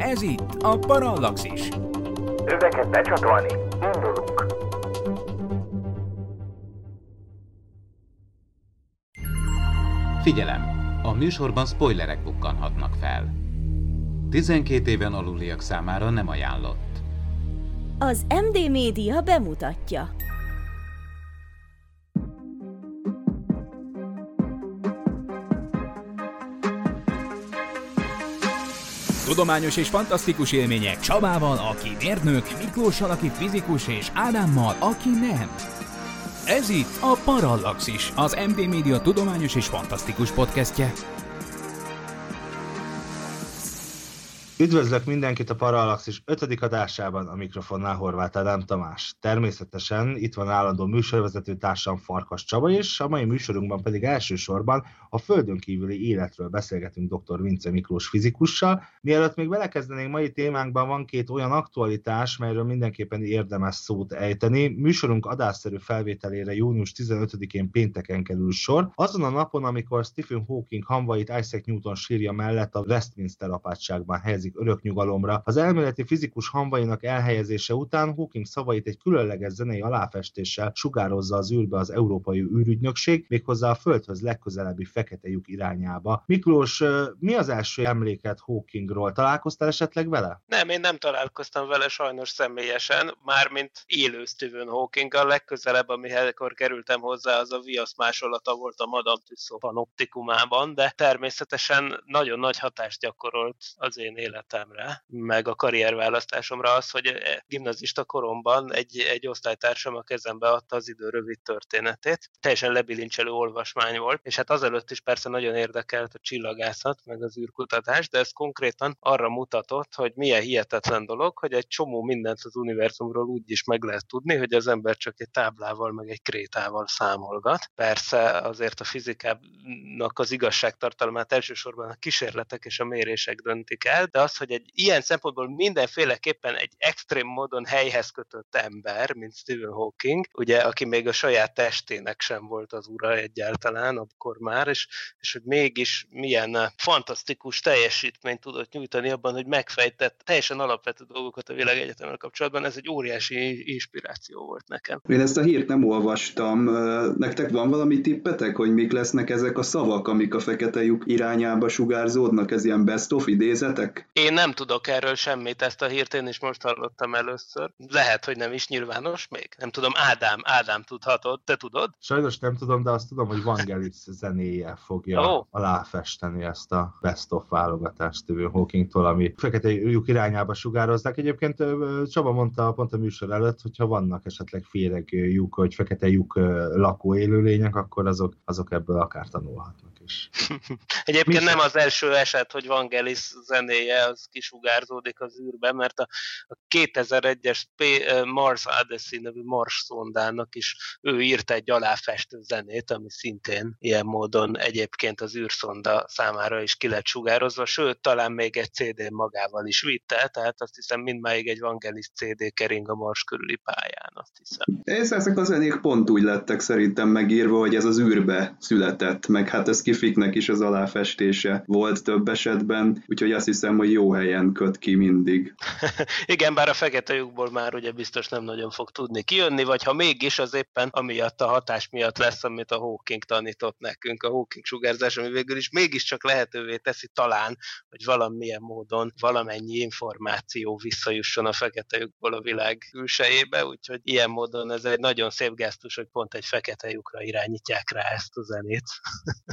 Ez itt a Parallaxis. Öveket becsatolni, indulunk. Figyelem! A műsorban spoilerek bukkanhatnak fel. 12 éven aluliak számára nem ajánlott. Az MD Média bemutatja. Tudományos és fantasztikus élmények Csabával, aki mérnök, Miklóssal, aki fizikus, és Ádámmal, aki nem. Ez itt a Parallaxis, az MD Média tudományos és fantasztikus podcastje. Üdvözlök mindenkit a Parallaxis 5. adásában a mikrofonnál Horváth Ádám Tamás. Természetesen itt van állandó műsorvezető társam Farkas Csaba is, a mai műsorunkban pedig elsősorban a Földön kívüli életről beszélgetünk dr. Vince Miklós fizikussal. Mielőtt még belekezdenénk mai témánkban, van két olyan aktualitás, melyről mindenképpen érdemes szót ejteni. Műsorunk adásszerű felvételére június 15-én pénteken kerül sor. Azon a napon, amikor Stephen Hawking hamvait Isaac Newton sírja mellett a Westminster apátságban helyezik örök nyugalomra. Az elméleti fizikus hamvainak elhelyezése után Hawking szavait egy különleges zenei aláfestéssel sugározza az űrbe az Európai űrügynökség, méghozzá a Földhöz legközelebbi fekete lyuk irányába. Miklós, mi az első emléket Hawkingról? Találkoztál esetleg vele? Nem, én nem találkoztam vele sajnos személyesen, mármint élő Stephen Hawkinggal. Legközelebb, amihez akkor kerültem hozzá, az a viasz másolata volt a Madame Tussauds panoptikumában, de természetesen nagyon nagy hatást gyakorolt az én életemre, meg a karrierválasztásomra az, hogy gimnazista koromban egy, egy osztálytársam a kezembe adta az idő rövid történetét. Teljesen lebilincselő olvasmány volt, és hát azelőtt is persze nagyon érdekelt a csillagászat, meg az űrkutatás, de ez konkrétan arra mutatott, hogy milyen hihetetlen dolog, hogy egy csomó mindent az univerzumról úgy is meg lehet tudni, hogy az ember csak egy táblával, meg egy krétával számolgat. Persze azért a fizikának az igazságtartalmát elsősorban a kísérletek és a mérések döntik el, de az, hogy egy ilyen szempontból mindenféleképpen egy extrém módon helyhez kötött ember, mint Stephen Hawking, ugye, aki még a saját testének sem volt az ura egyáltalán akkor már, és, és hogy mégis milyen fantasztikus teljesítményt tudott nyújtani abban, hogy megfejtett teljesen alapvető dolgokat a világegyetemmel kapcsolatban, ez egy óriási inspiráció volt nekem. Én ezt a hírt nem olvastam. Nektek van valami tippetek, hogy mik lesznek ezek a szavak, amik a fekete lyuk irányába sugárzódnak? Ez ilyen best of idézetek? Én nem tudok erről semmit, ezt a hírt én is most hallottam először. Lehet, hogy nem is nyilvános még. Nem tudom, Ádám, Ádám tudhatod, te tudod? Sajnos nem tudom, de azt tudom, hogy Vangelis zenéje fogja oh. aláfesteni ezt a best of válogatást Stephen Hawkingtól, ami fekete lyuk irányába sugározzák. Egyébként Csaba mondta pont a műsor előtt, hogyha vannak esetleg féreg lyuk, vagy fekete lyuk lakó élőlények, akkor azok, azok ebből akár tanulhatnak is. Egyébként Mi nem az első eset, hogy Vangelis zenéje az kisugárzódik az űrbe, mert a, a 2001-es Mars Odyssey nevű Mars szondának is ő írt egy aláfestő zenét, ami szintén ilyen módon egyébként az űrszonda számára is ki lett sugározva, sőt, talán még egy CD magával is vitte, tehát azt hiszem mindmáig egy Vangelis CD kering a Mars körüli pályán, azt hiszem. És ezek a zenék pont úgy lettek szerintem megírva, hogy ez az űrbe született, meg hát ez kifiknek is az aláfestése volt több esetben, úgyhogy azt hiszem, hogy jó helyen köt ki mindig. Igen, bár a fekete lyukból már ugye biztos nem nagyon fog tudni kijönni, vagy ha mégis, az éppen amiatt a hatás miatt lesz, amit a Hawking tanított nekünk, a Hawking sugárzás, ami végül is mégiscsak lehetővé teszi talán, hogy valamilyen módon valamennyi információ visszajusson a fekete lyukból a világ külsejébe, úgyhogy ilyen módon ez egy nagyon szép gesztus, hogy pont egy fekete lyukra irányítják rá ezt a zenét.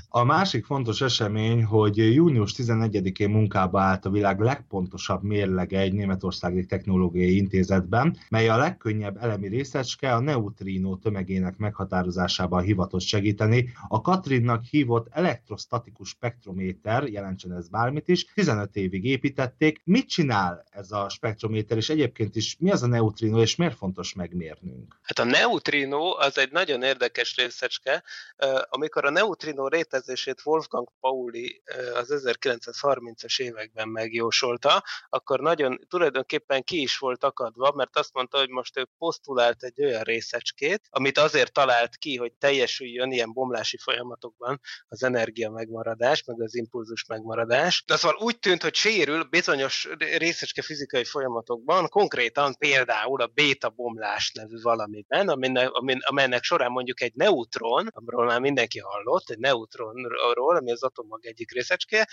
A másik fontos esemény, hogy június 11-én munkába állt a világ legpontosabb mérlege egy németországi technológiai intézetben, mely a legkönnyebb elemi részecske a neutrino tömegének meghatározásában hivatott segíteni. A Katrinnak hívott elektrostatikus spektrométer, jelentsen ez bármit is, 15 évig építették. Mit csinál ez a spektrométer, és egyébként is mi az a neutrino, és miért fontos megmérnünk? Hát a neutrino az egy nagyon érdekes részecske. Amikor a neutrino létezését Wolfgang Pauli az 1930-as években meg megjósolta, akkor nagyon tulajdonképpen ki is volt akadva, mert azt mondta, hogy most ő posztulált egy olyan részecskét, amit azért talált ki, hogy teljesüljön ilyen bomlási folyamatokban az energia megmaradás, meg az impulzus megmaradás. De szóval úgy tűnt, hogy sérül bizonyos részecske fizikai folyamatokban, konkrétan például a béta bomlás nevű valamiben, amelynek során mondjuk egy neutron, amiről már mindenki hallott, egy neutronról, ami az atommag egyik részecske,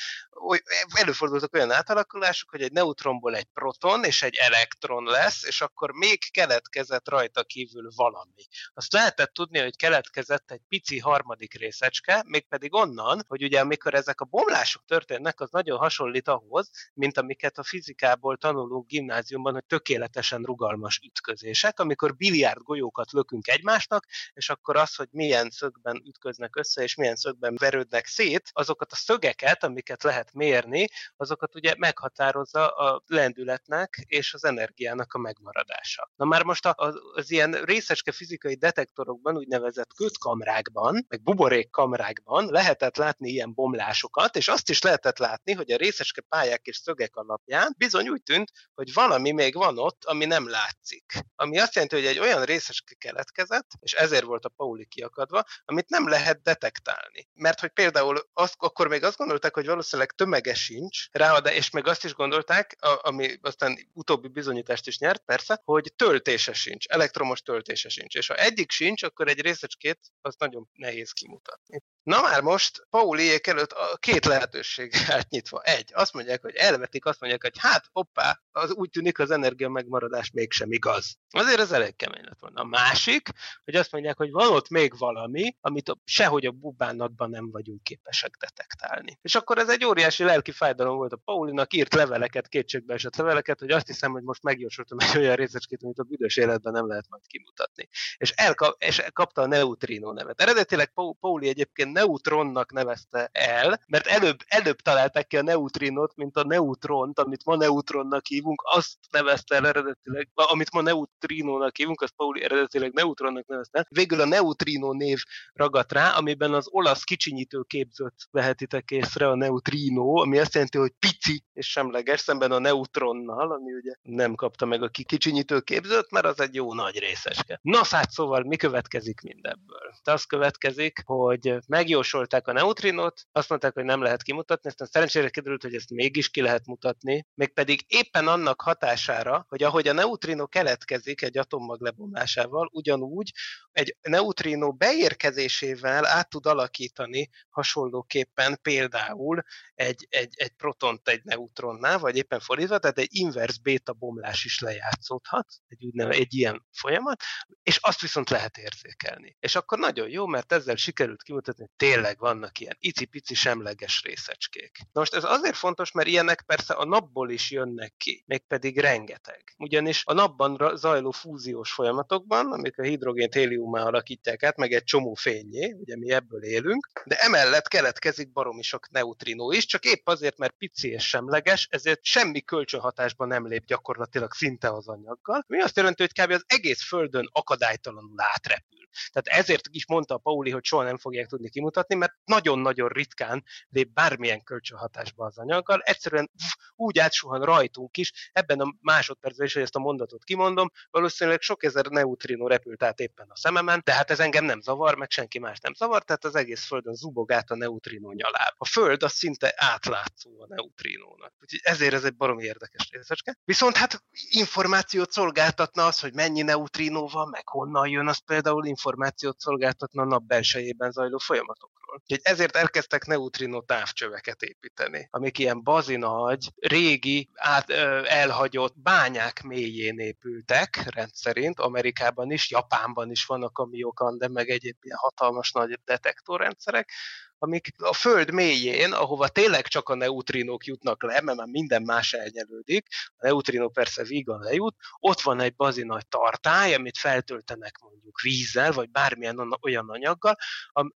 előfordultak olyan átalakulások, hogy egy neutronból egy proton és egy elektron lesz, és akkor még keletkezett rajta kívül valami. Azt lehetett tudni, hogy keletkezett egy pici harmadik részecske, mégpedig onnan, hogy ugye amikor ezek a bomlások történnek, az nagyon hasonlít ahhoz, mint amiket a fizikából tanulunk gimnáziumban, hogy tökéletesen rugalmas ütközések, amikor biliárd golyókat lökünk egymásnak, és akkor az, hogy milyen szögben ütköznek össze, és milyen szögben verődnek szét, azokat a szögeket, amiket lehet mérni, azokat ugye meghatározza a lendületnek és az energiának a megmaradása. Na már most az, az ilyen részecske fizikai detektorokban, úgynevezett kötkamrákban, meg buborékkamrákban lehetett látni ilyen bomlásokat, és azt is lehetett látni, hogy a részecske pályák és szögek alapján bizony úgy tűnt, hogy valami még van ott, ami nem látszik. Ami azt jelenti, hogy egy olyan részecske keletkezett, és ezért volt a Pauli kiakadva, amit nem lehet detektálni. Mert hogy például azt, akkor még azt gondolták, hogy valószínűleg tömege sincs, rá, de és meg azt is gondolták, ami aztán utóbbi bizonyítást is nyert, persze, hogy töltése sincs, elektromos töltése sincs. És ha egyik sincs, akkor egy részecskét az nagyon nehéz kimutatni. Na már most Pauliék előtt a két lehetőség állt nyitva. Egy, azt mondják, hogy elvetik, azt mondják, hogy hát, hoppá, az úgy tűnik az energia megmaradás mégsem igaz. Azért ez elég kemény lett volna. A másik, hogy azt mondják, hogy van ott még valami, amit a, sehogy a bubánatban nem vagyunk képesek detektálni. És akkor ez egy óriási lelki fájdalom volt a Paulinak, írt leveleket, kétségbe esett leveleket, hogy azt hiszem, hogy most megjósoltam egy olyan részecskét, amit a büdös életben nem lehet majd kimutatni. És, elkap, és kapta a neutrino nevet. Eredetileg Pauli egyébként neutronnak nevezte el, mert előbb, előbb találták ki a neutrinot, mint a neutront, amit ma neutronnak hívunk, azt nevezte el eredetileg, amit ma neutrinónak hívunk, azt Pauli eredetileg neutronnak nevezte. Végül a neutrino név ragadt rá, amiben az olasz kicsinyítő képzőt vehetitek észre, a neutrino, ami azt jelenti, hogy pici és semleges, szemben a neutronnal, ami ugye nem kapta meg a kicsinyítő képzőt, mert az egy jó nagy részeske. Na hát szóval mi következik mindebből? De az következik, hogy meg megjósolták a neutrinót, azt mondták, hogy nem lehet kimutatni, aztán szerencsére kiderült, hogy ezt mégis ki lehet mutatni, mégpedig éppen annak hatására, hogy ahogy a neutrino keletkezik egy atommag lebomlásával, ugyanúgy egy neutrino beérkezésével át tud alakítani hasonlóképpen például egy, egy, egy protont egy neutronnál, vagy éppen fordítva, tehát egy inverse beta bomlás is lejátszódhat, egy, úgynevezett, egy ilyen folyamat, és azt viszont lehet érzékelni. És akkor nagyon jó, mert ezzel sikerült kimutatni, tényleg vannak ilyen icipici semleges részecskék. Na most ez azért fontos, mert ilyenek persze a napból is jönnek ki, mégpedig rengeteg. Ugyanis a napban zajló fúziós folyamatokban, amik a hidrogént héliummá alakítják át, meg egy csomó fényé, ugye mi ebből élünk, de emellett keletkezik baromi sok neutrinó is, csak épp azért, mert pici és semleges, ezért semmi kölcsönhatásban nem lép gyakorlatilag szinte az anyaggal, mi azt jelenti, hogy kb. az egész Földön akadálytalanul átrepül. Tehát ezért is mondta a Pauli, hogy soha nem fogják tudni kimutatni, mert nagyon-nagyon ritkán lép bármilyen kölcsönhatásba az anyaggal, egyszerűen úgy átsuhan rajtunk is, ebben a másodpercben is, hogy ezt a mondatot kimondom, valószínűleg sok ezer neutrino repült át éppen a szememen, de hát ez engem nem zavar, meg senki más nem zavar, tehát az egész Földön zubog át a neutrino nyaláb. A Föld az szinte átlátszó a neutrinónak. Úgyhogy ezért ez egy baromi érdekes részecske. Viszont hát információt szolgáltatna az, hogy mennyi neutrino van, meg honnan jön, az például információt szolgáltatna a nap belsejében zajló folyamatokról. Úgyhogy ezért elkezdtek neutrino távcsöveket építeni, amik ilyen bazinagy, régi, át, elhagyott bányák mélyén épültek rendszerint, Amerikában is, Japánban is vannak a miokande, meg egyéb ilyen hatalmas nagy detektorrendszerek, amik a Föld mélyén, ahova tényleg csak a neutrinók jutnak le, mert már minden más elnyelődik, a neutrinó persze vígan lejut, ott van egy bazi nagy tartály, amit feltöltenek mondjuk vízzel, vagy bármilyen olyan anyaggal,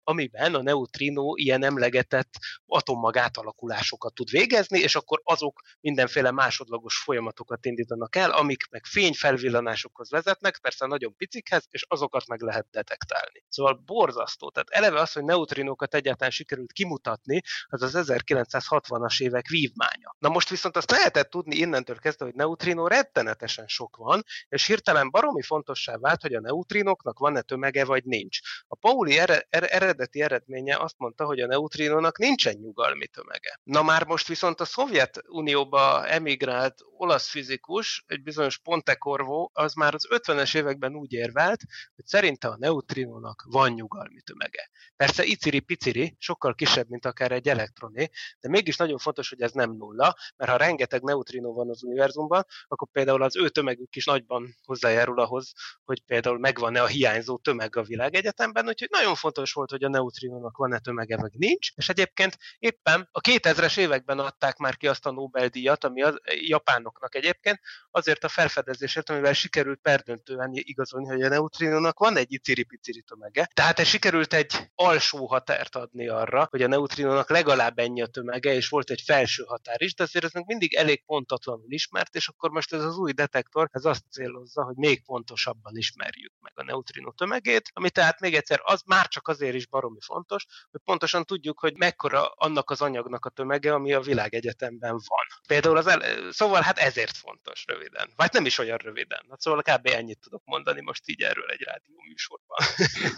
amiben a neutrinó ilyen emlegetett atommag átalakulásokat tud végezni, és akkor azok mindenféle másodlagos folyamatokat indítanak el, amik meg fényfelvillanásokhoz vezetnek, persze nagyon picikhez, és azokat meg lehet detektálni. Szóval borzasztó. Tehát eleve az, hogy neutrinókat egyáltalán aztán sikerült kimutatni, az az 1960-as évek vívmánya. Na most viszont azt lehetett tudni innentől kezdve, hogy neutrino rettenetesen sok van, és hirtelen baromi fontossá vált, hogy a neutrinoknak van-e tömege vagy nincs. A Pauli eredeti eredménye azt mondta, hogy a neutrinónak nincsen nyugalmi tömege. Na már most viszont a Szovjetunióba emigrált olasz fizikus, egy bizonyos Ponte Corvo, az már az 50-es években úgy érvelt, hogy szerinte a neutrinónak van nyugalmi tömege. Persze iciri-piciri, sokkal kisebb, mint akár egy elektroné, de mégis nagyon fontos, hogy ez nem nulla, mert ha rengeteg neutrinó van az univerzumban, akkor például az ő tömegük is nagyban hozzájárul ahhoz, hogy például megvan-e a hiányzó tömeg a világegyetemben, úgyhogy nagyon fontos volt, hogy a neutrinónak van-e tömege, vagy nincs, és egyébként éppen a 2000-es években adták már ki azt a Nobel-díjat, ami a japánoknak egyébként, azért a felfedezésért, amivel sikerült perdöntően igazolni, hogy a neutrinónak van egy iciri-piciri tömege. Tehát sikerült egy alsó határt adni arra, hogy a neutrinónak legalább ennyi a tömege, és volt egy felső határ is, de azért ez mindig elég pontatlanul ismert, és akkor most ez az új detektor, ez azt célozza, hogy még pontosabban ismerjük meg a neutrinó tömegét, ami tehát még egyszer az már csak azért is baromi fontos, hogy pontosan tudjuk, hogy mekkora annak az anyagnak a tömege, ami a világegyetemben van. Például az el... szóval hát ezért fontos röviden. Vagy nem is olyan röviden. Hát szóval kb. ennyit tudok mondani most így erről egy rádió műsorban.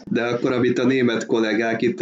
De akkor, amit a német kollégák itt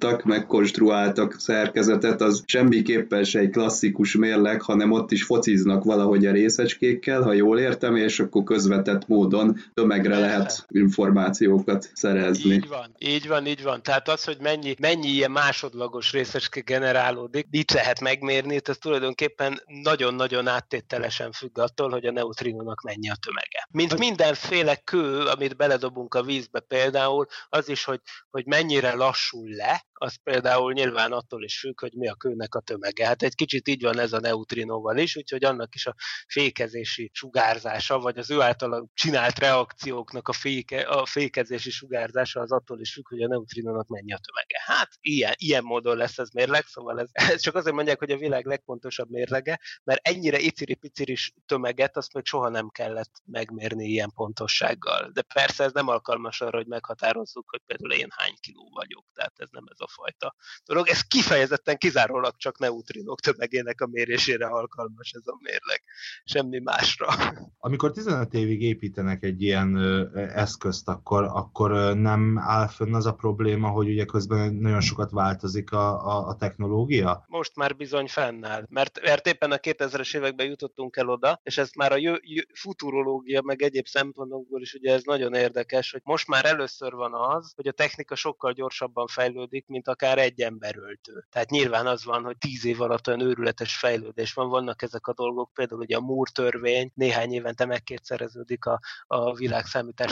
előállítottak, megkonstruáltak szerkezetet, az semmiképpen se egy klasszikus mérleg, hanem ott is fociznak valahogy a részecskékkel, ha jól értem, és akkor közvetett módon tömegre lehet információkat szerezni. Így van, így van, így van. Tehát az, hogy mennyi, mennyi ilyen másodlagos részecske generálódik, itt lehet megmérni, ez tulajdonképpen nagyon-nagyon áttételesen függ attól, hogy a neutrinónak mennyi a tömege. Mint mindenféle kő, amit beledobunk a vízbe például, az is, hogy, hogy mennyire lassul le, az például nyilván attól is függ, hogy mi a kőnek a tömege. Hát egy kicsit így van ez a neutrinóval is, úgyhogy annak is a fékezési sugárzása, vagy az ő által csinált reakcióknak a, féke, a fékezési sugárzása az attól is függ, hogy a neutrinónak mennyi a tömege. Hát ilyen, ilyen módon lesz ez mérleg, szóval ez, ez csak azért mondják, hogy a világ legpontosabb mérlege, mert ennyire iciri-piciri tömeget azt még soha nem kellett megmérni ilyen pontossággal. De persze ez nem alkalmas arra, hogy meghatározzuk, hogy például én hány kiló vagyok, tehát ez nem ez a fajta dolog. Ez kifejezetten kizárólag csak neutrinok tömegének a mérésére alkalmas ez a mérleg, semmi másra. Amikor 15 évig építenek egy ilyen eszközt, akkor, akkor nem áll fönn az a probléma, hogy ugye közben nagyon sokat változik a, a, a technológia? Most már bizony fennáll, mert, mert éppen a 2000-es években jutottunk el oda, és ez már a jö, jö, futurológia, meg egyéb szempontokból is ugye ez nagyon érdekes, hogy most már először van az, hogy a technika sokkal gyorsabban fejlődik, mint akár egy emberöltő. Tehát nyilván az van, hogy tíz év alatt olyan őrületes fejlődés van, vannak ezek a dolgok, például ugye a Moore törvény, néhány évente megkétszereződik a, a világ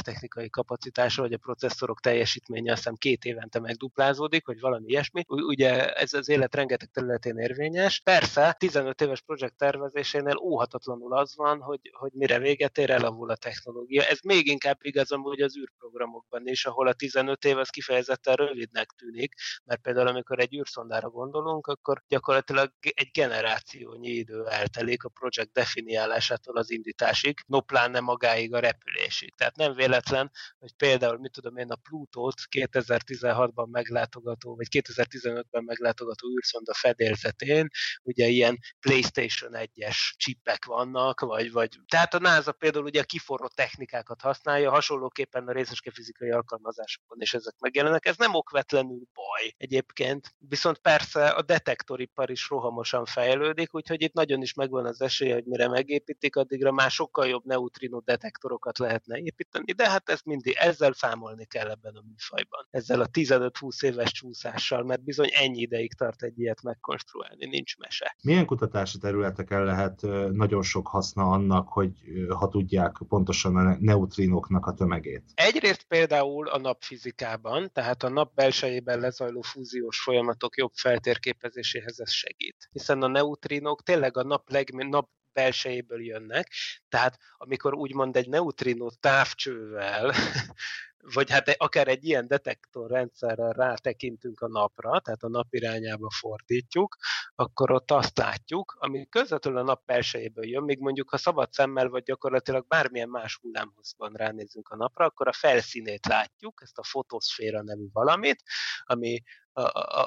technikai kapacitása, vagy a processzorok teljesítménye azt hiszem két évente megduplázódik, vagy valami ilyesmi. Ugye ez az élet rengeteg területén érvényes. Persze, 15 éves projekt tervezésénél óhatatlanul az van, hogy, hogy mire véget ér, elavul a technológia. Ez még inkább igaz amúgy az űrprogramokban is, ahol a 15 év az kifejezetten rövidnek tűnik, mert például amikor egy űrszondára gondolunk, akkor gyakorlatilag egy generációnyi idő eltelik a projekt definiálásától az indításig, no pláne magáig a repülésig. Tehát nem véletlen, hogy például, mit tudom én, a Plutót 2016-ban meglátogató, vagy 2015-ben meglátogató űrszonda fedélzetén, ugye ilyen PlayStation 1-es csipek vannak, vagy, vagy tehát a NASA például ugye a kiforró technikákat használja, hasonlóképpen a részeske fizikai alkalmazásokon is ezek megjelennek. Ez nem okvetlenül baj egyébként, viszont persze a detektoripar is rohamosan fejlődik, úgyhogy itt nagyon is megvan az esélye, hogy mire megépítik, addigra már sokkal jobb neutrino detektorokat lehetne építeni, de hát ezt mindig ezzel számolni kell ebben a műfajban. Ezzel a 15-20 éves csúszással, mert bizony ennyi ideig tart egy ilyet megkonstruálni, nincs mese. Milyen kutatási területeken lehet nagyon sok haszna annak, hogy ha tudják pontosan a neutrinoknak a tömegét? Egyrészt például a napfizikában, tehát a nap belsejében lezajló fúziós folyamatok jobb feltérképezéséhez ez segít. Hiszen a neutrinok tényleg a nap, leg, nap belsejéből jönnek, Tehát amikor úgymond egy neutrino távcsővel vagy hát akár egy ilyen detektorrendszerrel rátekintünk a napra, tehát a nap irányába fordítjuk, akkor ott azt látjuk, ami közvetlenül a nap belsejéből jön, még mondjuk ha szabad szemmel, vagy gyakorlatilag bármilyen más hullámhozban ránézünk a napra, akkor a felszínét látjuk, ezt a fotoszféra nevű valamit, ami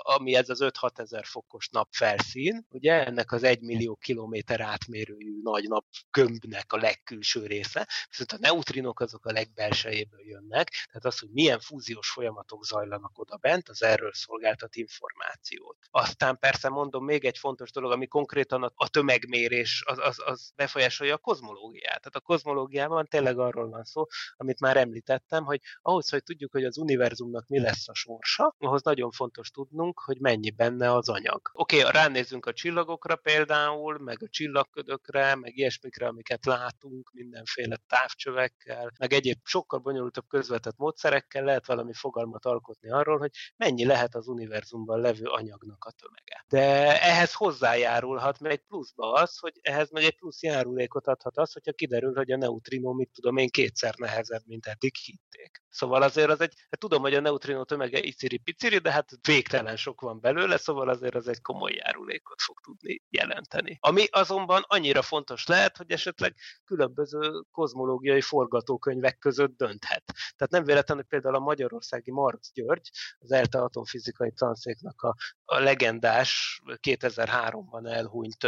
ami ez az 5-6 ezer fokos napfelszín, ugye ennek az 1 millió kilométer átmérőjű nagy napgömbnek a legkülső része, viszont a neutrinok azok a legbelsejéből jönnek, tehát az, hogy milyen fúziós folyamatok zajlanak oda bent, az erről szolgáltat információt. Aztán persze mondom még egy fontos dolog, ami konkrétan a tömegmérés az, az, az befolyásolja a kozmológiát. Tehát a kozmológiában tényleg arról van szó, amit már említettem, hogy ahhoz, hogy tudjuk, hogy az univerzumnak mi lesz a sorsa, ahhoz nagyon fontos fontos tudnunk, hogy mennyi benne az anyag. Oké, okay, ránézünk a csillagokra például, meg a csillagködökre, meg ilyesmikre, amiket látunk, mindenféle távcsövekkel, meg egyéb sokkal bonyolultabb közvetett módszerekkel lehet valami fogalmat alkotni arról, hogy mennyi lehet az univerzumban levő anyagnak a tömege. De ehhez hozzájárulhat még pluszba az, hogy ehhez meg egy plusz járulékot adhat az, hogyha kiderül, hogy a neutrinó, mit tudom én, kétszer nehezebb, mint eddig hitték. Szóval azért az egy, hát tudom, hogy a neutrinó tömege iciri-piciri, de hát végtelen sok van belőle, szóval azért az egy komoly járulékot fog tudni jelenteni. Ami azonban annyira fontos lehet, hogy esetleg különböző kozmológiai forgatókönyvek között dönthet. Tehát nem véletlenül például a magyarországi Marx György, az ELTE atomfizikai tanszéknak a, a legendás 2003-ban elhunyt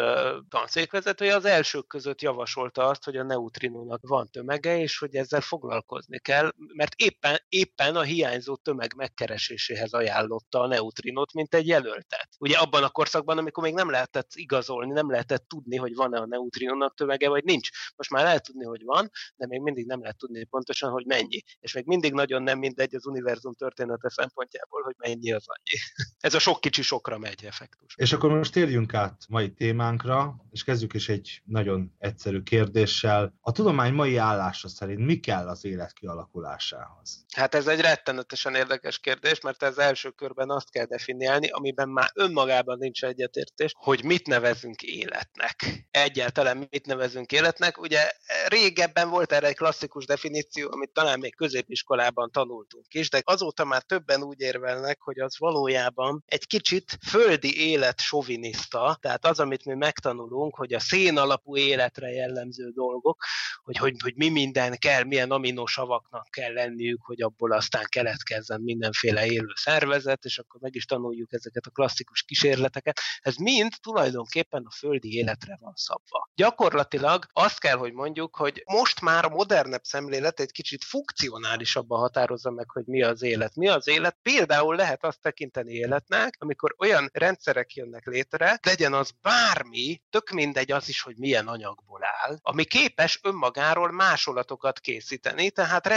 tanszékvezetője az elsők között javasolta azt, hogy a neutrinónak van tömege, és hogy ezzel foglalkozni kell, mert éppen, éppen a hiányzó tömeg megkereséséhez ajánlotta a neutrinót, mint egy jelöltet. Ugye abban a korszakban, amikor még nem lehetett igazolni, nem lehetett tudni, hogy van-e a neutrinónak tömege, vagy nincs. Most már lehet tudni, hogy van, de még mindig nem lehet tudni pontosan, hogy mennyi. És még mindig nagyon nem mindegy az univerzum története szempontjából, hogy mennyi az annyi. Ez a sok kicsi sokra megy effektus. És akkor most térjünk át mai témánkra, és kezdjük is egy nagyon egyszerű kérdéssel. A tudomány mai állása szerint mi kell az élet kialakulásához? Hát ez egy rettenetesen érdekes kérdés, mert ez első körben azt kell definiálni, amiben már önmagában nincs egyetértés, hogy mit nevezünk életnek. Egyáltalán mit nevezünk életnek. Ugye régebben volt erre egy klasszikus definíció, amit talán még középiskolában tanultunk is, de azóta már többen úgy érvelnek, hogy az valójában egy kicsit földi élet soviniszta, tehát az, amit mi megtanulunk, hogy a szén alapú életre jellemző dolgok, hogy, hogy, hogy mi minden kell, milyen aminosavaknak kell lenniük, hogy abból aztán keletkezzen mindenféle élő szervezet, és akkor meg is tanuljuk ezeket a klasszikus kísérleteket. Ez mind tulajdonképpen a földi életre van szabva. Gyakorlatilag azt kell, hogy mondjuk, hogy most már a modernebb szemlélet egy kicsit funkcionálisabban határozza meg, hogy mi az élet. Mi az élet? Például lehet azt tekinteni életnek, amikor olyan rendszerek jönnek létre, legyen az bármi, tök mindegy az is, hogy milyen anyagból áll, ami képes önmagáról másolatokat készíteni, tehát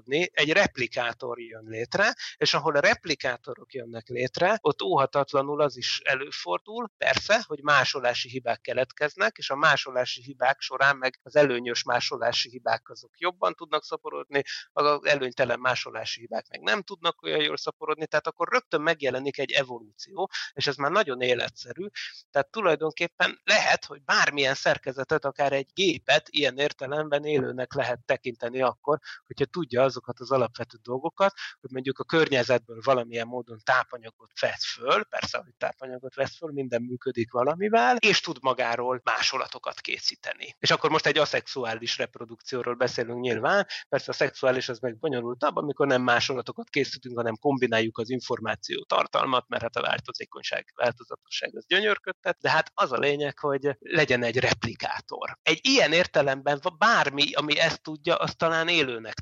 reprodukálódni, egy replikátor jön létre, és ahol a replikátorok jönnek létre, ott óhatatlanul az is előfordul, persze, hogy másolási hibák keletkeznek, és a másolási hibák során meg az előnyös másolási hibák azok jobban tudnak szaporodni, az előnytelen másolási hibák meg nem tudnak olyan jól szaporodni, tehát akkor rögtön megjelenik egy evolúció, és ez már nagyon életszerű, tehát tulajdonképpen lehet, hogy bármilyen szerkezetet, akár egy gépet ilyen értelemben élőnek lehet tekinteni akkor, hogyha tudja azokat az alapvető dolgokat, hogy mondjuk a környezetből valamilyen módon tápanyagot vesz föl, persze, hogy tápanyagot vesz föl, minden működik valamivel, és tud magáról másolatokat készíteni. És akkor most egy aszexuális reprodukcióról beszélünk nyilván, persze a szexuális az meg bonyolultabb, amikor nem másolatokat készítünk, hanem kombináljuk az információ tartalmat, mert hát a változékonyság, változatosság az gyönyörködtet, de hát az a lényeg, hogy legyen egy replikátor. Egy ilyen értelemben bármi, ami ezt tudja, az talán élőnek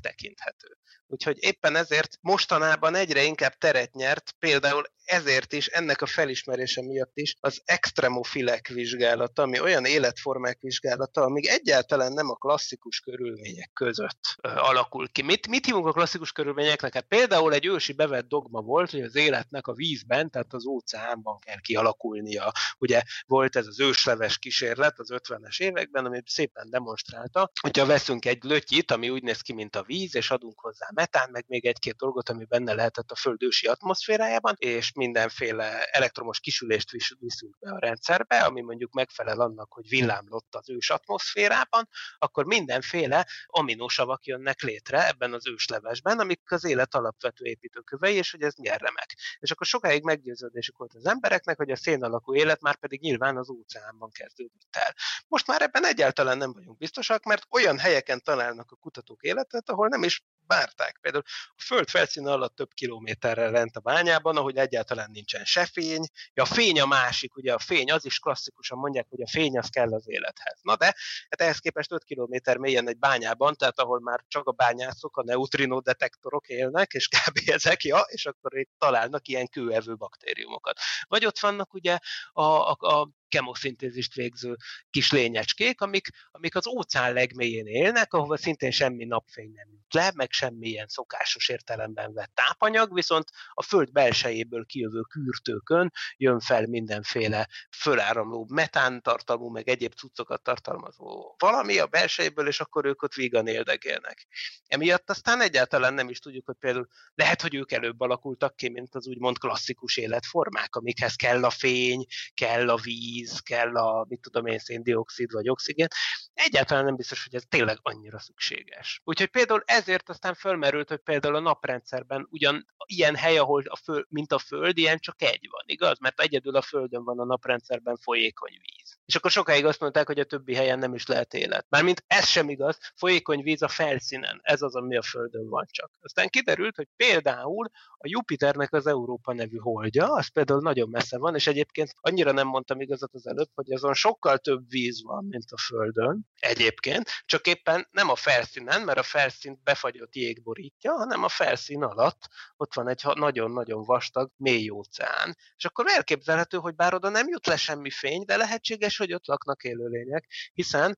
tekinthető. Úgyhogy éppen ezért mostanában egyre inkább teret nyert, például ezért is, ennek a felismerése miatt is az extremofilek vizsgálata, ami olyan életformák vizsgálata, amíg egyáltalán nem a klasszikus körülmények között alakul ki. Mit, mit hívunk a klasszikus körülményeknek? Hát például egy ősi bevett dogma volt, hogy az életnek a vízben, tehát az óceánban kell kialakulnia. Ugye volt ez az ősleves kísérlet az 50-es években, ami szépen demonstrálta, hogyha veszünk egy lötyit, ami úgy néz ki, mint a víz, és adunk hozzá metán, meg még egy-két dolgot, ami benne lehetett a Föld ősi atmoszférájában, és mindenféle elektromos kisülést viszünk be a rendszerbe, ami mondjuk megfelel annak, hogy villámlott az ős atmoszférában, akkor mindenféle aminósavak jönnek létre ebben az őslevesben, amik az élet alapvető építőkövei, és hogy ez nyerremek. És akkor sokáig meggyőződésük volt az embereknek, hogy a szén alakú élet már pedig nyilván az óceánban kezdődött el. Most már ebben egyáltalán nem vagyunk biztosak, mert olyan helyeken találnak a kutatók életet, ahol nem is várták. Például a föld felszíne alatt több kilométerrel lent a bányában, ahogy egyáltalán nincsen se fény. Ja, a fény a másik, ugye a fény, az is klasszikusan mondják, hogy a fény az kell az élethez. Na de, hát ehhez képest 5 kilométer mélyen egy bányában, tehát ahol már csak a bányászok, a neutrino detektorok élnek, és kb. ezek, ja, és akkor itt találnak ilyen kőevő baktériumokat. Vagy ott vannak ugye a, a, a kemoszintézist végző kis lényecskék, amik, amik az óceán legmélyén élnek, ahova szintén semmi napfény nem jut le, meg semmilyen szokásos értelemben vett tápanyag, viszont a föld belsejéből kijövő kürtőkön jön fel mindenféle föláramló metántartalmú, meg egyéb cuccokat tartalmazó valami a belsejéből, és akkor ők ott vígan éldegélnek. Emiatt aztán egyáltalán nem is tudjuk, hogy például lehet, hogy ők előbb alakultak ki, mint az úgymond klasszikus életformák, amikhez kell a fény, kell a víz, víz, kell a, mit tudom én, széndiokszid vagy oxigén, egyáltalán nem biztos, hogy ez tényleg annyira szükséges. Úgyhogy például ezért aztán fölmerült, hogy például a naprendszerben ugyan ilyen hely, ahol a föld, mint a Föld, ilyen csak egy van, igaz? Mert egyedül a Földön van a naprendszerben folyékony víz. És akkor sokáig azt mondták, hogy a többi helyen nem is lehet élet. Mármint ez sem igaz, folyékony víz a felszínen, ez az, ami a Földön van csak. Aztán kiderült, hogy például a Jupiternek az Európa nevű holdja, az például nagyon messze van, és egyébként annyira nem mondtam igazat az előbb, hogy azon sokkal több víz van, mint a Földön, egyébként, csak éppen nem a felszínen, mert a felszínt befagyott jég borítja, hanem a felszín alatt ott van egy nagyon-nagyon vastag, mély óceán. És akkor elképzelhető, hogy bár oda nem jut le semmi fény, de lehetséges, hogy ott laknak élőlények, hiszen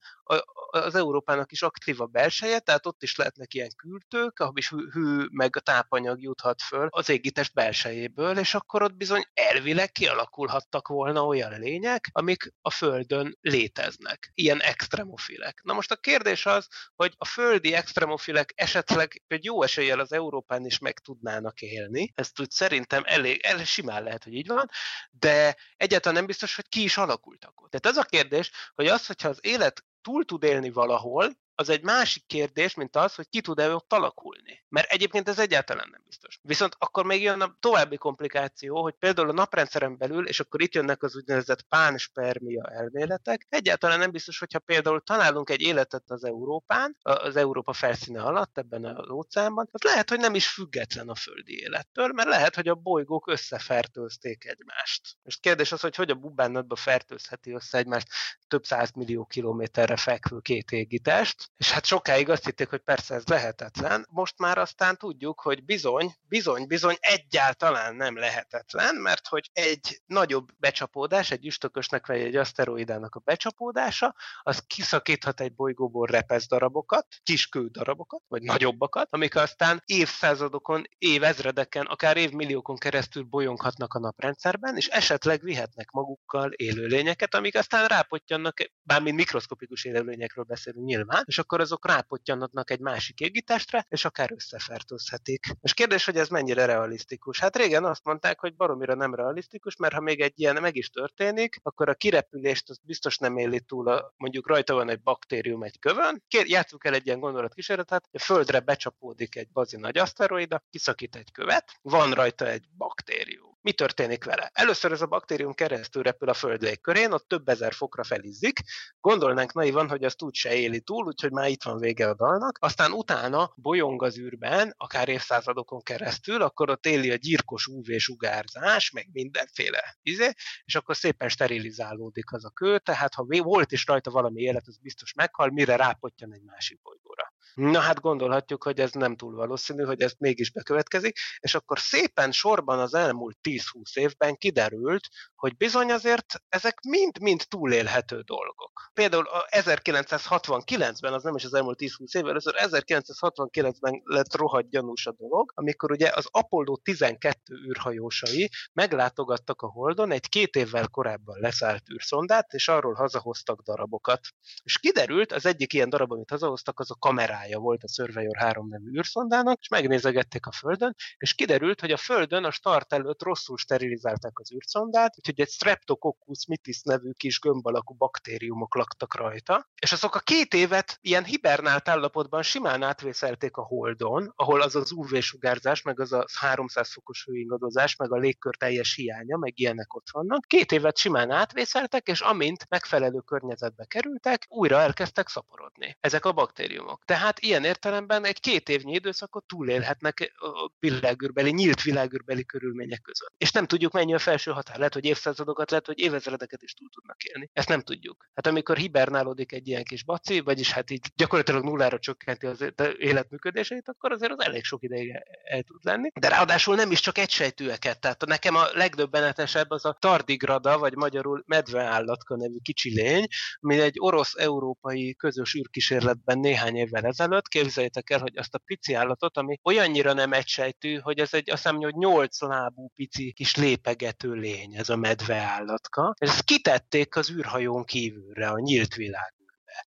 az Európának is aktív a belseje, tehát ott is lehetnek ilyen kültők, ahol is hű, hű meg a tápanyag juthat föl az égitest belsejéből, és akkor ott bizony elvileg kialakulhattak volna olyan lények, amik a Földön léteznek. Ilyen extremofilek. Na most a kérdés az, hogy a földi extremofilek esetleg egy jó eséllyel az Európán is meg tudnának élni. Ezt úgy szerintem elég, elég simán lehet, hogy így van, de egyáltalán nem biztos, hogy ki is alakultak ott. Tehát ez a kérdés, hogy az, hogyha az élet túl tud élni valahol, az egy másik kérdés, mint az, hogy ki tud-e ott alakulni. Mert egyébként ez egyáltalán nem biztos. Viszont akkor még jön a további komplikáció, hogy például a naprendszeren belül, és akkor itt jönnek az úgynevezett pánspermia elméletek, egyáltalán nem biztos, hogyha például találunk egy életet az Európán, az Európa felszíne alatt, ebben az óceánban, az lehet, hogy nem is független a földi élettől, mert lehet, hogy a bolygók összefertőzték egymást. Most kérdés az, hogy hogy a bubánatba fertőzheti össze egymást több száz millió kilométerre fekvő két égitest, és hát sokáig azt hitték, hogy persze ez lehetetlen, most már aztán tudjuk, hogy bizony, bizony, bizony egyáltalán nem lehetetlen, mert hogy egy nagyobb becsapódás, egy üstökösnek vagy egy aszteroidának a becsapódása, az kiszakíthat egy bolygóból repesz darabokat, kiskő darabokat, vagy nagyobbakat, amik aztán évszázadokon, évezredeken, akár évmilliókon keresztül bolyonghatnak a naprendszerben, és esetleg vihetnek magukkal élőlényeket, amik aztán rápottyannak, bármint mikroszkopikus élőlényekről beszélünk nyilván, és akkor azok rápottyanatnak egy másik égitestre, és akár összefertőzhetik. És kérdés, hogy ez mennyire realisztikus? Hát régen azt mondták, hogy baromira nem realisztikus, mert ha még egy ilyen meg is történik, akkor a kirepülést az biztos nem éli túl, a, mondjuk rajta van egy baktérium egy kövön, Kér, játsszuk el egy ilyen gondolatkísérletet, a Földre becsapódik egy bazi nagy aszteroida, kiszakít egy követ, van rajta egy baktérium mi történik vele? Először ez a baktérium keresztül repül a Föld légkörén, ott több ezer fokra felizzik, gondolnánk naivan, hogy azt úgy se éli túl, úgyhogy már itt van vége a dalnak, aztán utána bolyong az űrben, akár évszázadokon keresztül, akkor ott éli a gyirkos UV-sugárzás, meg mindenféle izé, és akkor szépen sterilizálódik az a kő, tehát ha volt is rajta valami élet, az biztos meghal, mire rápottyan egy másik bolygóra. Na hát gondolhatjuk, hogy ez nem túl valószínű, hogy ez mégis bekövetkezik, és akkor szépen sorban az elmúlt 10-20 évben kiderült, hogy bizony azért ezek mind-mind túlélhető dolgok. például a 1969-ben, az nem is az elmúlt 10-20 évvel, először 1969-ben lett rohadt gyanús a dolog, amikor ugye az Apollo 12 űrhajósai meglátogattak a Holdon egy két évvel korábban leszállt űrszondát, és arról hazahoztak darabokat. És kiderült, az egyik ilyen darab, amit hazahoztak, az a kamerája volt a Surveyor 3 nevű űrszondának, és megnézegették a Földön, és kiderült, hogy a Földön a start előtt rosszul sterilizálták az űrszondát, úgyhogy egy Streptococcus mitis nevű kis gömb alakú baktériumok laktak rajta, és azok a két évet ilyen hibernált állapotban simán átvészelték a Holdon, ahol az az UV-sugárzás, meg az a 300 fokos hőingadozás, meg a légkör teljes hiánya, meg ilyenek ott vannak. Két évet simán átvészeltek, és amint megfelelő környezetbe kerültek, újra elkezdtek szaporodni ezek a baktériumok. Tehát ilyen értelemben egy két évnyi időszakot túlélhetnek a világűrbeli, nyílt világűrbeli körülmények között. És nem tudjuk mennyi a felső határ. Lehet, hogy évszázadokat, lehet, hogy évezredeket is túl tudnak élni. Ezt nem tudjuk. Hát amikor hibernálódik egy ilyen kis baci, vagyis hát így gyakorlatilag nullára csökkenti az életműködését, akkor azért az elég sok ideig el tud lenni. De ráadásul nem is csak egysejtőeket. Tehát nekem a legdöbbenetesebb az a tardigrada, vagy magyarul medveállatka nevű kicsi lény, ami egy orosz-európai közös űrkísérletben néhány évvel ezelőtt, képzeljétek el, hogy azt a pici állatot, ami olyannyira nem egysejtű, hogy ez egy azt hiszem, hogy nyolc lábú pici kis lépegető lény, ez a medveállatka. És ezt kitették az űrhajón kívülre, a nyílt világ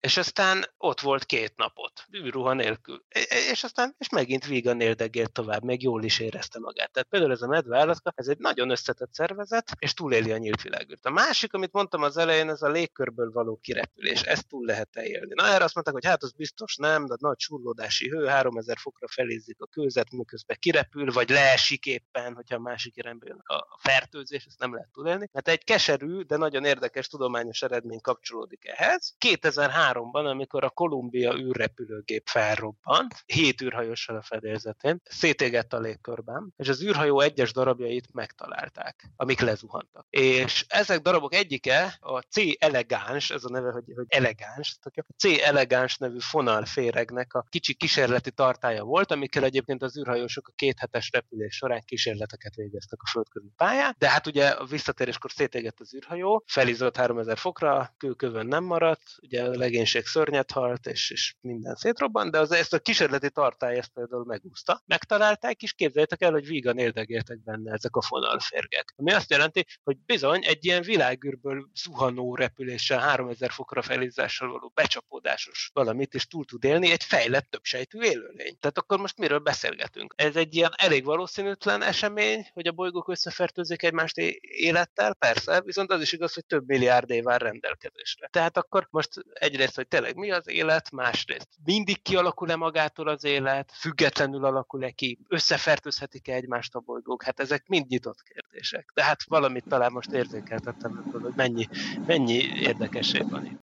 és aztán ott volt két napot, űrruha nélkül. És aztán, és megint vígan éldegélt tovább, meg jól is érezte magát. Tehát például ez a medveállatka, ez egy nagyon összetett szervezet, és túléli a nyílt világűrt. A másik, amit mondtam az elején, ez a légkörből való kirepülés. Ezt túl lehet élni. Na erre azt mondták, hogy hát az biztos nem, de nagy surlódási hő, 3000 fokra felézik a kőzet, miközben kirepül, vagy leesik éppen, hogyha a másik irányba jön a fertőzés, ezt nem lehet túlélni. Hát egy keserű, de nagyon érdekes tudományos eredmény kapcsolódik ehhez. 2003 2003-ban, amikor a Kolumbia űrrepülőgép felrobbant, hét űrhajóssal a fedélzetén, szétégett a légkörben, és az űrhajó egyes darabjait megtalálták, amik lezuhantak. És ezek darabok egyike a C. elegáns, ez a neve, hogy, hogy elegáns, a C. elegáns nevű fonalféregnek a kicsi kísérleti tartája volt, amikkel egyébként az űrhajósok a két hetes repülés során kísérleteket végeztek a földközi pályán, de hát ugye a visszatéréskor szétégett az űrhajó, felizott 3000 fokra, kőkövön nem maradt, ugye legénység szörnyet halt, és, és minden szétrobbant, de az, ezt a kísérleti tartály ezt például megúszta. Megtalálták, és képzeljétek el, hogy vígan éldegéltek benne ezek a fonalférgek. Ami azt jelenti, hogy bizony egy ilyen világűrből zuhanó repüléssel, 3000 fokra felizzással való becsapódásos valamit is túl tud élni egy fejlett többsejtű élőlény. Tehát akkor most miről beszélgetünk? Ez egy ilyen elég valószínűtlen esemény, hogy a bolygók összefertőzik egymást élettel, persze, viszont az is igaz, hogy több milliárd év áll rendelkezésre. Tehát akkor most egyrészt egyrészt, hogy tényleg mi az élet, másrészt mindig kialakul-e magától az élet, függetlenül alakul-e ki, összefertőzhetik-e egymást a bolygók, hát ezek mind nyitott kérdések. De hát valamit talán most érzékeltettem, hogy mennyi, mennyi érdekesség van itt.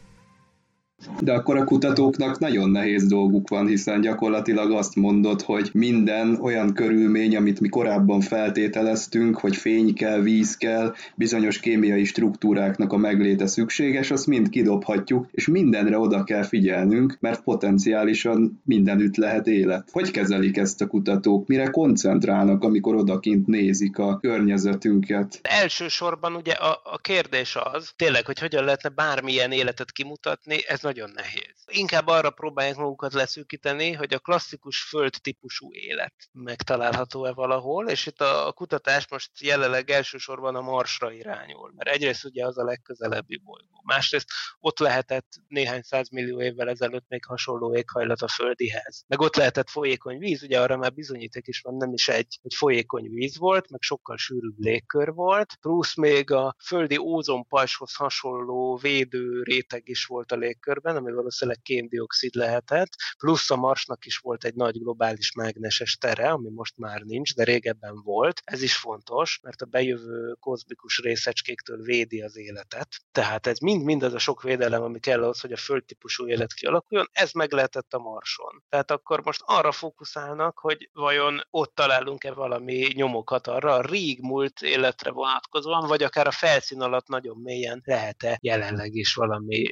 De akkor a kutatóknak nagyon nehéz dolguk van, hiszen gyakorlatilag azt mondod, hogy minden olyan körülmény, amit mi korábban feltételeztünk, hogy fény kell, víz kell, bizonyos kémiai struktúráknak a megléte szükséges, azt mind kidobhatjuk, és mindenre oda kell figyelnünk, mert potenciálisan mindenütt lehet élet. Hogy kezelik ezt a kutatók? Mire koncentrálnak, amikor odakint nézik a környezetünket? Elsősorban ugye a, a kérdés az, tényleg, hogy hogyan lehetne bármilyen életet kimutatni, ez nagyon nehéz. Inkább arra próbálják magukat leszűkíteni, hogy a klasszikus föld típusú élet megtalálható-e valahol, és itt a kutatás most jelenleg elsősorban a Marsra irányul, mert egyrészt ugye az a legközelebbi bolygó. Másrészt ott lehetett néhány millió évvel ezelőtt még hasonló éghajlat a földihez. Meg ott lehetett folyékony víz, ugye arra már bizonyíték is van, nem is egy, hogy folyékony víz volt, meg sokkal sűrűbb légkör volt, plusz még a földi ózonpajshoz hasonló védő réteg is volt a légkör, légkörben, ami valószínűleg kéndioxid lehetett, plusz a Marsnak is volt egy nagy globális mágneses tere, ami most már nincs, de régebben volt. Ez is fontos, mert a bejövő kozmikus részecskéktől védi az életet. Tehát ez mind-mind az a sok védelem, ami kell ahhoz, hogy a földtípusú élet kialakuljon, ez meg lehetett a Marson. Tehát akkor most arra fókuszálnak, hogy vajon ott találunk-e valami nyomokat arra a rég múlt életre vonatkozóan, vagy akár a felszín alatt nagyon mélyen lehet-e jelenleg is valami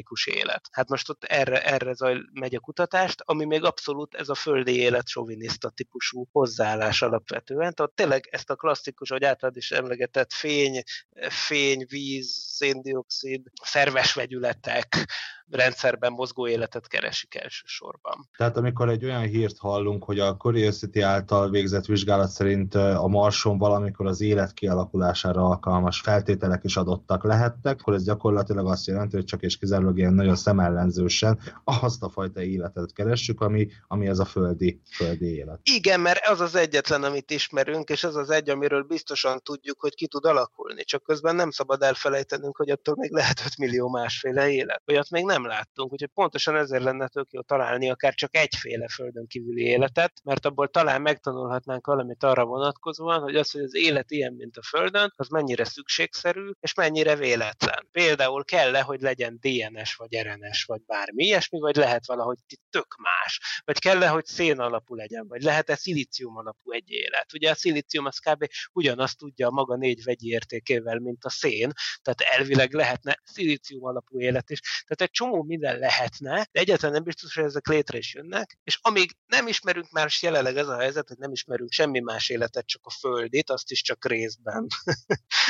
mikroorganikus élet. Hát most ott erre, erre zaj, megy a kutatást, ami még abszolút ez a földi élet soviniszta típusú hozzáállás alapvetően. Tehát tényleg ezt a klasszikus, ahogy általad is emlegetett, fény, fény, víz, széndiokszid, szerves vegyületek, rendszerben mozgó életet keresik elsősorban. Tehát amikor egy olyan hírt hallunk, hogy a Curiosity által végzett vizsgálat szerint a Marson valamikor az élet kialakulására alkalmas feltételek is adottak lehettek, akkor ez gyakorlatilag azt jelenti, hogy csak és kizárólag ilyen nagyon szemellenzősen azt a fajta életet keressük, ami, ami ez a földi, földi élet. Igen, mert az az egyetlen, amit ismerünk, és az az egy, amiről biztosan tudjuk, hogy ki tud alakulni. Csak közben nem szabad elfelejtenünk, hogy attól még lehet 5 millió másféle élet. Olyat még nem nem láttunk, úgyhogy pontosan ezért lenne tök jó találni akár csak egyféle földön kívüli életet, mert abból talán megtanulhatnánk valamit arra vonatkozóan, hogy az, hogy az élet ilyen, mint a földön, az mennyire szükségszerű, és mennyire véletlen. Például kell-e, hogy legyen DNS, vagy RNS, vagy bármi ilyesmi, vagy lehet valahogy tök más, vagy kell-e, hogy szén alapú legyen, vagy lehet-e szilícium alapú egy élet. Ugye a szilícium az kb. ugyanazt tudja a maga négy vegyi értékével, mint a szén, tehát elvileg lehetne szilícium alapú élet is. Tehát egy csomó csomó minden lehetne, de egyáltalán nem biztos, hogy ezek létre is jönnek, és amíg nem ismerünk már, és jelenleg ez a helyzet, hogy nem ismerünk semmi más életet, csak a földit, azt is csak részben.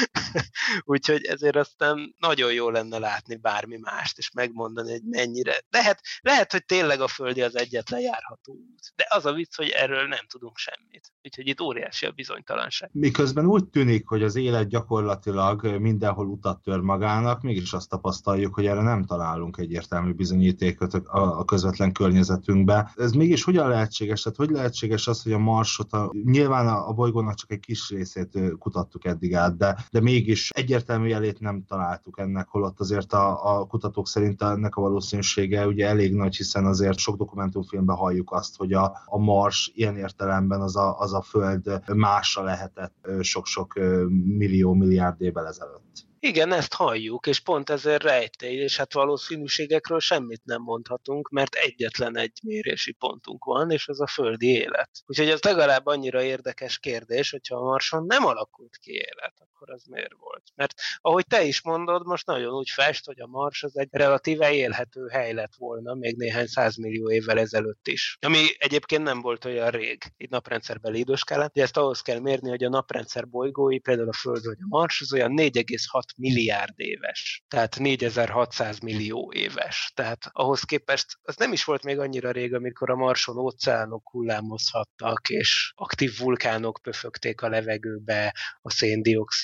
Úgyhogy ezért aztán nagyon jó lenne látni bármi mást, és megmondani, hogy mennyire. Lehet, lehet, hogy tényleg a földi az egyetlen járható út, de az a vicc, hogy erről nem tudunk semmit. Úgyhogy itt óriási a bizonytalanság. Miközben úgy tűnik, hogy az élet gyakorlatilag mindenhol utat tör magának, mégis azt tapasztaljuk, hogy erre nem találunk egy egyértelmű bizonyítékot a közvetlen környezetünkbe. Ez mégis hogyan lehetséges? Tehát hogy lehetséges az, hogy a Marsot, a, nyilván a, a bolygónak csak egy kis részét kutattuk eddig át, de, de mégis egyértelmű jelét nem találtuk ennek, holott azért a, a kutatók szerint ennek a valószínűsége ugye elég nagy, hiszen azért sok dokumentumfilmben halljuk azt, hogy a, a Mars ilyen értelemben az a, az a Föld másra lehetett sok-sok millió, milliárd évvel ezelőtt. Igen, ezt halljuk, és pont ezért rejtély, és hát valószínűségekről semmit nem mondhatunk, mert egyetlen egy mérési pontunk van, és ez a földi élet. Úgyhogy ez legalább annyira érdekes kérdés, hogyha a Marson nem alakult ki élet, akkor az miért volt? Mert ahogy te is mondod, most nagyon úgy fest, hogy a Mars az egy relatíve élhető hely lett volna még néhány százmillió évvel ezelőtt is. Ami egyébként nem volt olyan rég, itt naprendszerbeli időskálán, de ezt ahhoz kell mérni, hogy a naprendszer bolygói, például a Föld vagy a Mars, az olyan 4,6 milliárd éves, tehát 4600 millió éves. Tehát ahhoz képest az nem is volt még annyira rég, amikor a Marson óceánok hullámozhattak, és aktív vulkánok pöfögték a levegőbe a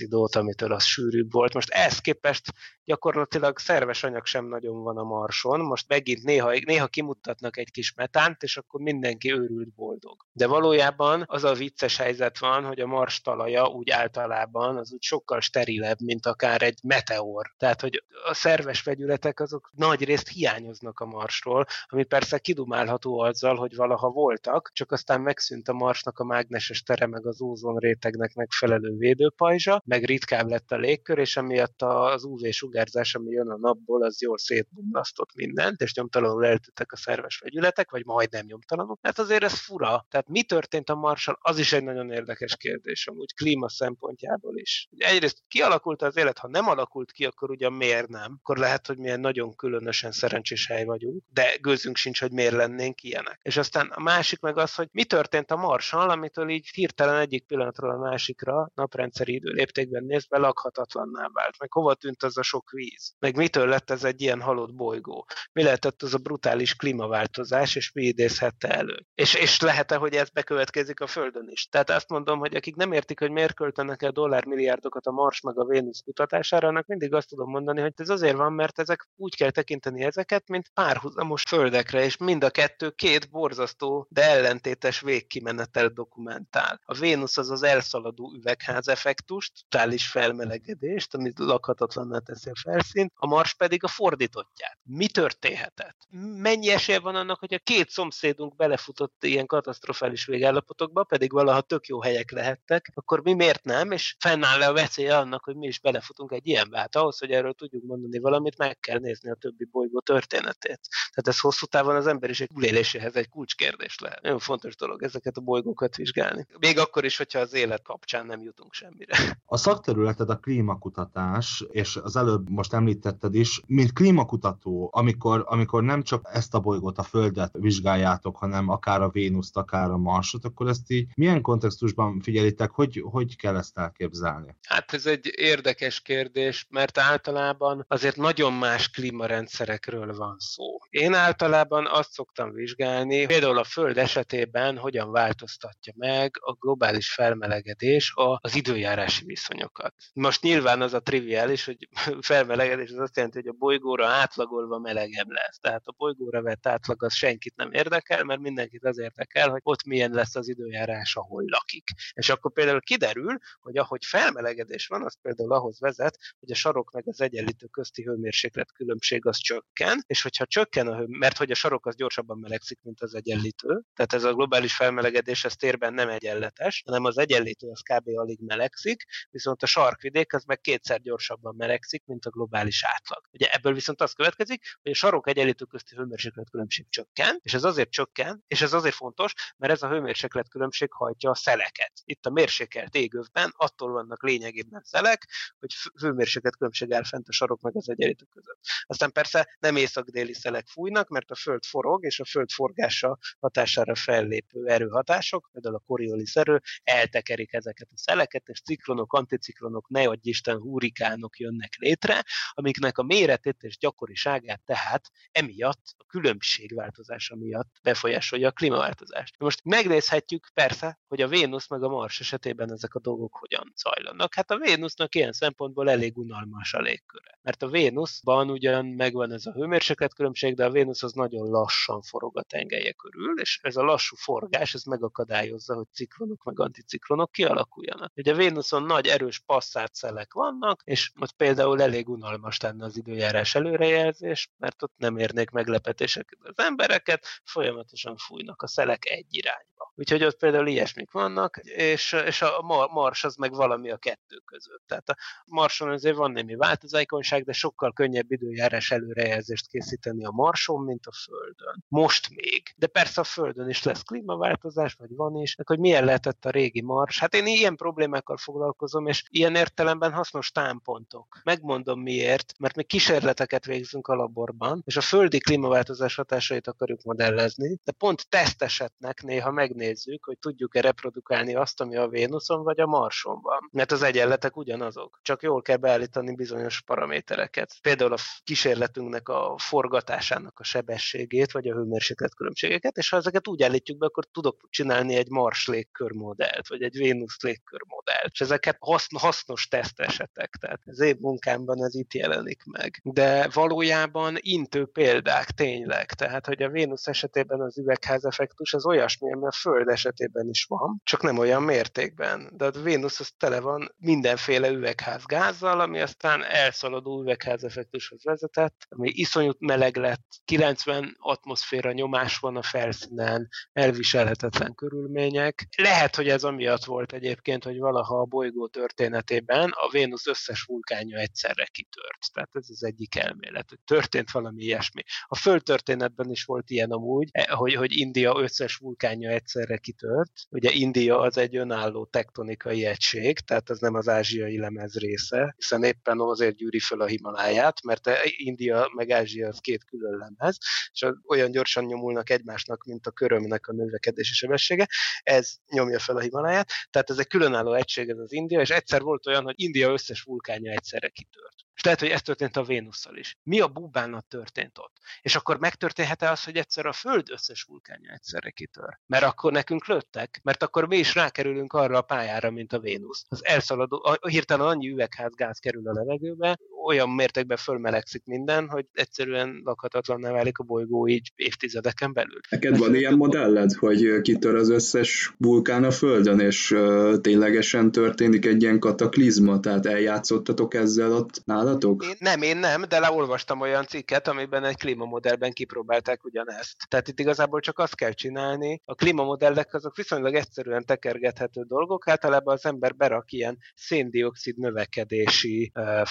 széndiokszidot, amitől az sűrűbb volt. Most ehhez képest gyakorlatilag szerves anyag sem nagyon van a Marson. Most megint néha, néha kimutatnak egy kis metánt, és akkor mindenki őrült boldog. De valójában az a vicces helyzet van, hogy a Mars talaja úgy általában az úgy sokkal sterilebb, mint akár egy meteor. Tehát, hogy a szerves vegyületek azok nagy részt hiányoznak a Marsról, ami persze kidumálható azzal, hogy valaha voltak, csak aztán megszűnt a Marsnak a mágneses tere, meg az ózon rétegnek megfelelő védőpajzsa, meg ritkább lett a légkör, és emiatt az UV sugárzás, ami jön a napból, az jól szétbomlasztott mindent, és nyomtalanul eltűntek a szerves vegyületek, vagy majdnem nyomtalanul. Hát azért ez fura. Tehát mi történt a Marssal, az is egy nagyon érdekes kérdés, amúgy klíma szempontjából is. Egyrészt kialakult az élet, ha nem alakult ki, akkor ugyan miért nem? Akkor lehet, hogy milyen nagyon különösen szerencsés hely vagyunk, de gőzünk sincs, hogy miért lennénk ilyenek. És aztán a másik meg az, hogy mi történt a Marssal, amitől így hirtelen egyik pillanatról a másikra naprendszeri időléptékben nézve lakhatatlanná vált. Meg hova tűnt az a sok víz? Meg mitől lett ez egy ilyen halott bolygó? Mi lehetett az a brutális klímaváltozás, és mi idézhette elő? És, és lehet-e, hogy ez bekövetkezik a Földön is? Tehát azt mondom, hogy akik nem értik, hogy miért költenek el dollármilliárdokat a Mars meg a Vénusz kutatás, hatására, annak mindig azt tudom mondani, hogy ez azért van, mert ezek úgy kell tekinteni ezeket, mint párhuzamos földekre, és mind a kettő két borzasztó, de ellentétes végkimenetel dokumentál. A Vénusz az az elszaladó üvegház effektust, globális felmelegedést, amit lakhatatlanná teszi a felszínt, a Mars pedig a fordítottját. Mi történhetett? Mennyi esély van annak, hogy a két szomszédunk belefutott ilyen katasztrofális végállapotokba, pedig valaha tök jó helyek lehettek, akkor mi miért nem, és fennáll le a veszélye annak, hogy mi is belefutunk egy ilyenbe. Hát ahhoz, hogy erről tudjuk mondani valamit, meg kell nézni a többi bolygó történetét. Tehát ez hosszú távon az emberiség túléléséhez egy kulcskérdés lehet. Nagyon fontos dolog ezeket a bolygókat vizsgálni. Még akkor is, hogyha az élet kapcsán nem jutunk semmire. A szakterületed a klímakutatás, és az előbb most említetted is, mint klímakutató, amikor, amikor nem csak ezt a bolygót, a Földet vizsgáljátok, hanem akár a Vénuszt, akár a Marsot, akkor ezt így milyen kontextusban figyelitek, hogy, hogy kell ezt elképzelni? Hát ez egy érdekes kérdés, mert általában azért nagyon más klímarendszerekről van szó. Én általában azt szoktam vizsgálni, például a Föld esetében hogyan változtatja meg a globális felmelegedés az időjárási viszonyokat. Most nyilván az a triviális, hogy felmelegedés az azt jelenti, hogy a bolygóra átlagolva melegebb lesz. Tehát a bolygóra vett átlag az senkit nem érdekel, mert mindenkit az érdekel, hogy ott milyen lesz az időjárás, ahol lakik. És akkor például kiderül, hogy ahogy felmelegedés van, az például ahhoz vezet, hogy a sarok meg az egyenlítő közti hőmérséklet különbség az csökken, és hogyha csökken a hő, mert hogy a sarok az gyorsabban melegszik, mint az egyenlítő, tehát ez a globális felmelegedés ez térben nem egyenletes, hanem az egyenlítő az kb. alig melegszik, viszont a sarkvidék az meg kétszer gyorsabban melegszik, mint a globális átlag. Ugye ebből viszont az következik, hogy a sarok egyenlítő közti hőmérséklet különbség csökken, és ez azért csökken, és ez azért fontos, mert ez a hőmérséklet különbség hajtja a szeleket. Itt a mérsékelt égövben attól vannak lényegében szelek, hogy hőmérséklet különbség áll fent a sarok meg az egyenlítő között. Aztán persze nem észak-déli szelek fújnak, mert a föld forog, és a föld forgása hatására fellépő erőhatások, például a Coriolis erő, eltekerik ezeket a szeleket, és ciklonok, anticiklonok, ne adj Isten, hurikánok jönnek létre, amiknek a méretét és gyakoriságát tehát emiatt, a különbségváltozása miatt befolyásolja a klímaváltozást. Most megnézhetjük persze, hogy a Vénusz meg a Mars esetében ezek a dolgok hogyan zajlanak. Hát a Vénusznak ilyen szempontból elég unalmas a légköre. Mert a Vénuszban ugyan megvan ez a hőmérsékletkülönbség, de a Vénusz az nagyon lassan forog a tengelye körül, és ez a lassú forgás, ez megakadályozza, hogy ciklonok meg anticiklonok kialakuljanak. Ugye a Vénuszon nagy erős passzát szelek vannak, és ott például elég unalmas lenne az időjárás előrejelzés, mert ott nem érnék meglepetéseket az embereket, folyamatosan fújnak a szelek egy irányba. Úgyhogy ott például ilyesmik vannak, és, és a Mars az meg valami a kettő között. Tehát a Marson azért van némi változékonyság, de sokkal könnyebb időjárás előrejelzést készíteni a Marson, mint a Földön. Most még. De persze a Földön is lesz klímaváltozás, vagy van is, meg hogy milyen lehetett a régi Mars. Hát én ilyen problémákkal foglalkozom, és ilyen értelemben hasznos támpontok. Megmondom miért, mert mi kísérleteket végzünk a laborban, és a földi klímaváltozás hatásait akarjuk modellezni, de pont tesztesetnek néha megnézzük, megnézzük, hogy tudjuk-e reprodukálni azt, ami a Vénuszon vagy a Marson van. Mert az egyenletek ugyanazok, csak jól kell beállítani bizonyos paramétereket. Például a kísérletünknek a forgatásának a sebességét, vagy a hőmérséklet különbségeket, és ha ezeket úgy állítjuk be, akkor tudok csinálni egy Mars légkörmodellt, vagy egy Vénusz légkörmodellt. És ezeket haszn- hasznos tesztesetek, tehát az év munkámban ez itt jelenik meg. De valójában intő példák tényleg, tehát hogy a Vénusz esetében az üvegházeffektus az olyasmi, ami a Föld esetében is van, csak nem olyan mértékben. De a Vénusz az tele van mindenféle üvegházgázzal, ami aztán elszaladó üvegházeffektushoz vezetett, ami iszonyút meleg lett, 90 atmoszféra nyomás van a felszínen, elviselhetetlen körülmények. Lehet, hogy ez amiatt volt egyébként, hogy valaha a bolygó történetében a Vénusz összes vulkánja egyszerre kitört. Tehát ez az egyik elmélet, hogy történt valami ilyesmi. A Föld történetben is volt ilyen amúgy, hogy, hogy India összes vulkánja egyszerre egyszerre kitört. Ugye India az egy önálló tektonikai egység, tehát ez nem az ázsiai lemez része, hiszen éppen azért gyűri föl a Himaláját, mert India meg Ázsia az két külön lemez, és olyan gyorsan nyomulnak egymásnak, mint a körömnek a növekedési sebessége, ez nyomja fel a Himaláját, tehát ez egy különálló egység ez az India, és egyszer volt olyan, hogy India összes vulkánja egyszerre kitört. És lehet, hogy ez történt a Vénusszal is. Mi a búbánat történt ott? És akkor megtörténhet-e az, hogy egyszer a Föld összes vulkánja egyszerre kitör? Mert akkor nekünk lőttek, mert akkor mi is rákerülünk arra a pályára, mint a Vénusz. Az elszaladó, hirtelen annyi üvegházgáz kerül a levegőbe, olyan mértékben fölmelegszik minden, hogy egyszerűen lakhatatlanná válik a bolygó így évtizedeken belül. Neked van ilyen modelled, hogy kitör az összes vulkán a Földön, és uh, ténylegesen történik egy ilyen kataklizma, tehát eljátszottatok ezzel ott nálatok? Én, nem, én nem, de leolvastam olyan cikket, amiben egy klímamodellben kipróbálták ugyanezt. Tehát itt igazából csak azt kell csinálni. A klímamodellek azok viszonylag egyszerűen tekergethető dolgok, általában az ember berak ilyen széndiokszid növekedési uh,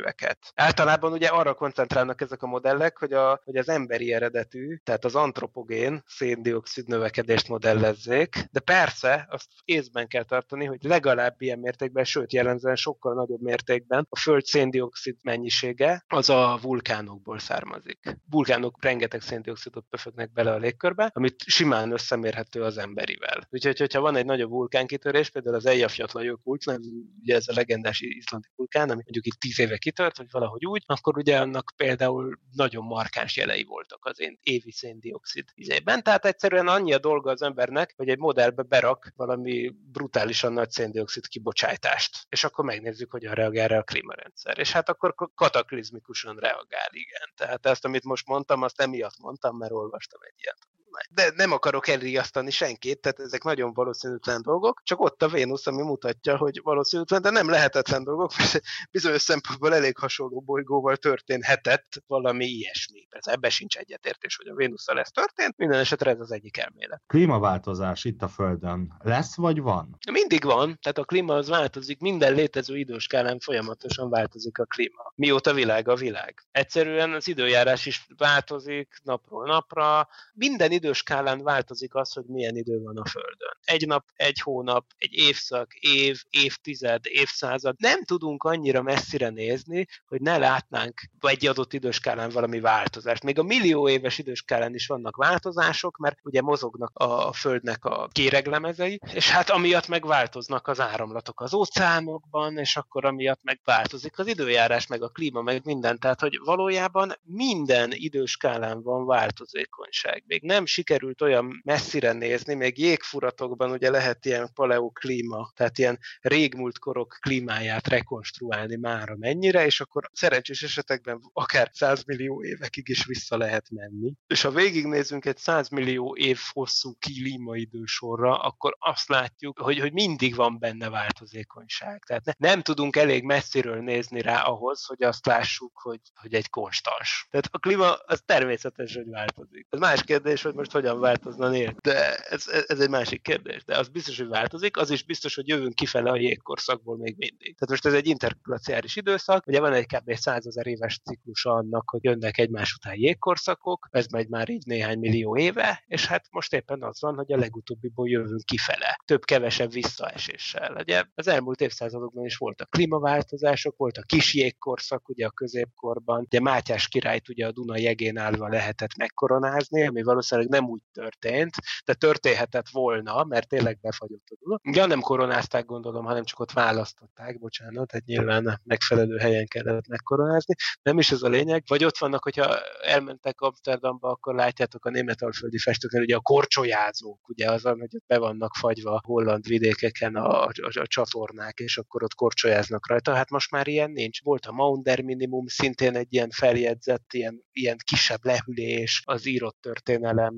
forgatókönyveket. Általában ugye arra koncentrálnak ezek a modellek, hogy, a, hogy az emberi eredetű, tehát az antropogén széndiokszid növekedést modellezzék, de persze azt észben kell tartani, hogy legalább ilyen mértékben, sőt jellemzően sokkal nagyobb mértékben a föld széndiokszid mennyisége az a vulkánokból származik. Vulkánok rengeteg széndiokszidot pöfögnek bele a légkörbe, amit simán összemérhető az emberivel. Úgyhogy, hogyha van egy nagyobb vulkánkitörés, például az Eyjafjallajökull, nem ugye ez a legendás izlandi vulkán, ami mondjuk itt tíz éve kitört, vagy valahogy úgy, akkor ugye annak például nagyon markáns jelei voltak az én évi széndiokszid izében. Tehát egyszerűen annyi a dolga az embernek, hogy egy modellbe berak valami brutálisan nagy széndiokszid kibocsátást, és akkor megnézzük, hogyan reagál rá a klímarendszer. És hát akkor kataklizmikusan reagál, igen. Tehát ezt, amit most mondtam, azt emiatt mondtam, mert olvastam egy ilyet de nem akarok elriasztani senkit, tehát ezek nagyon valószínűtlen dolgok, csak ott a Vénusz, ami mutatja, hogy valószínűtlen, de nem lehetetlen dolgok, mert bizonyos szempontból elég hasonló bolygóval történhetett valami ilyesmi. Ez ebbe sincs egyetértés, hogy a Vénusszal ez történt, minden esetre ez az egyik elmélet. Klímaváltozás itt a Földön lesz vagy van? Mindig van, tehát a klíma az változik, minden létező időskálán folyamatosan változik a klíma. Mióta világ a világ. Egyszerűen az időjárás is változik napról napra, minden időskálán változik az, hogy milyen idő van a Földön. Egy nap, egy hónap, egy évszak, év, évtized, évszázad. Nem tudunk annyira messzire nézni, hogy ne látnánk egy adott időskálán valami változást. Még a millió éves időskálán is vannak változások, mert ugye mozognak a Földnek a kéreglemezei, és hát amiatt megváltoznak az áramlatok az óceánokban, és akkor amiatt megváltozik az időjárás, meg a klíma, meg minden. Tehát, hogy valójában minden időskálán van változékonyság. Még nem sikerült olyan messzire nézni, még jégfuratokban ugye lehet ilyen paleoklíma, tehát ilyen régmúlt korok klímáját rekonstruálni már mennyire, és akkor szerencsés esetekben akár 100 millió évekig is vissza lehet menni. És ha végignézünk egy 100 millió év hosszú klímaidősorra, akkor azt látjuk, hogy, hogy mindig van benne változékonyság. Tehát ne, nem tudunk elég messziről nézni rá ahhoz, hogy azt lássuk, hogy, hogy egy konstans. Tehát a klíma az természetes, hogy változik. Ez más kérdés, hogy most hogyan változna nélkül. De ez, ez egy másik kérdés. De az biztos, hogy változik, az is biztos, hogy jövünk kifele a jégkorszakból még mindig. Tehát most ez egy interglaciáris időszak, ugye van egy kb. 100 ezer éves ciklus annak, hogy jönnek egymás után jégkorszakok, ez megy már így néhány millió éve, és hát most éppen az van, hogy a legutóbbiból jövünk kifele. Több-kevesebb visszaeséssel. Ugye az elmúlt évszázadokban is voltak klímaváltozások, volt a kis jégkorszak, ugye a középkorban, ugye Mátyás királyt ugye a Duna jegén állva lehetett megkoronázni, ami valószínűleg nem úgy történt, de történhetett volna, mert tényleg befagyott a Duna. Ja, nem koronázták gondolom, hanem csak ott választották, bocsánat, tehát nyilván megfelelő helyen kellett megkoronázni. Nem is ez a lényeg. Vagy ott vannak, hogyha elmentek Amsterdamba, akkor látjátok a németalföldi festőknél, ugye a korcsolyázók, ugye azon, hogy be vannak fagyva a holland vidékeken a, a, a csatornák, és akkor ott korcsolyáznak rajta. Hát most már ilyen nincs. Volt a Maunder minimum, szintén egy ilyen feljegyzett, ilyen, ilyen kisebb lehűlés az írott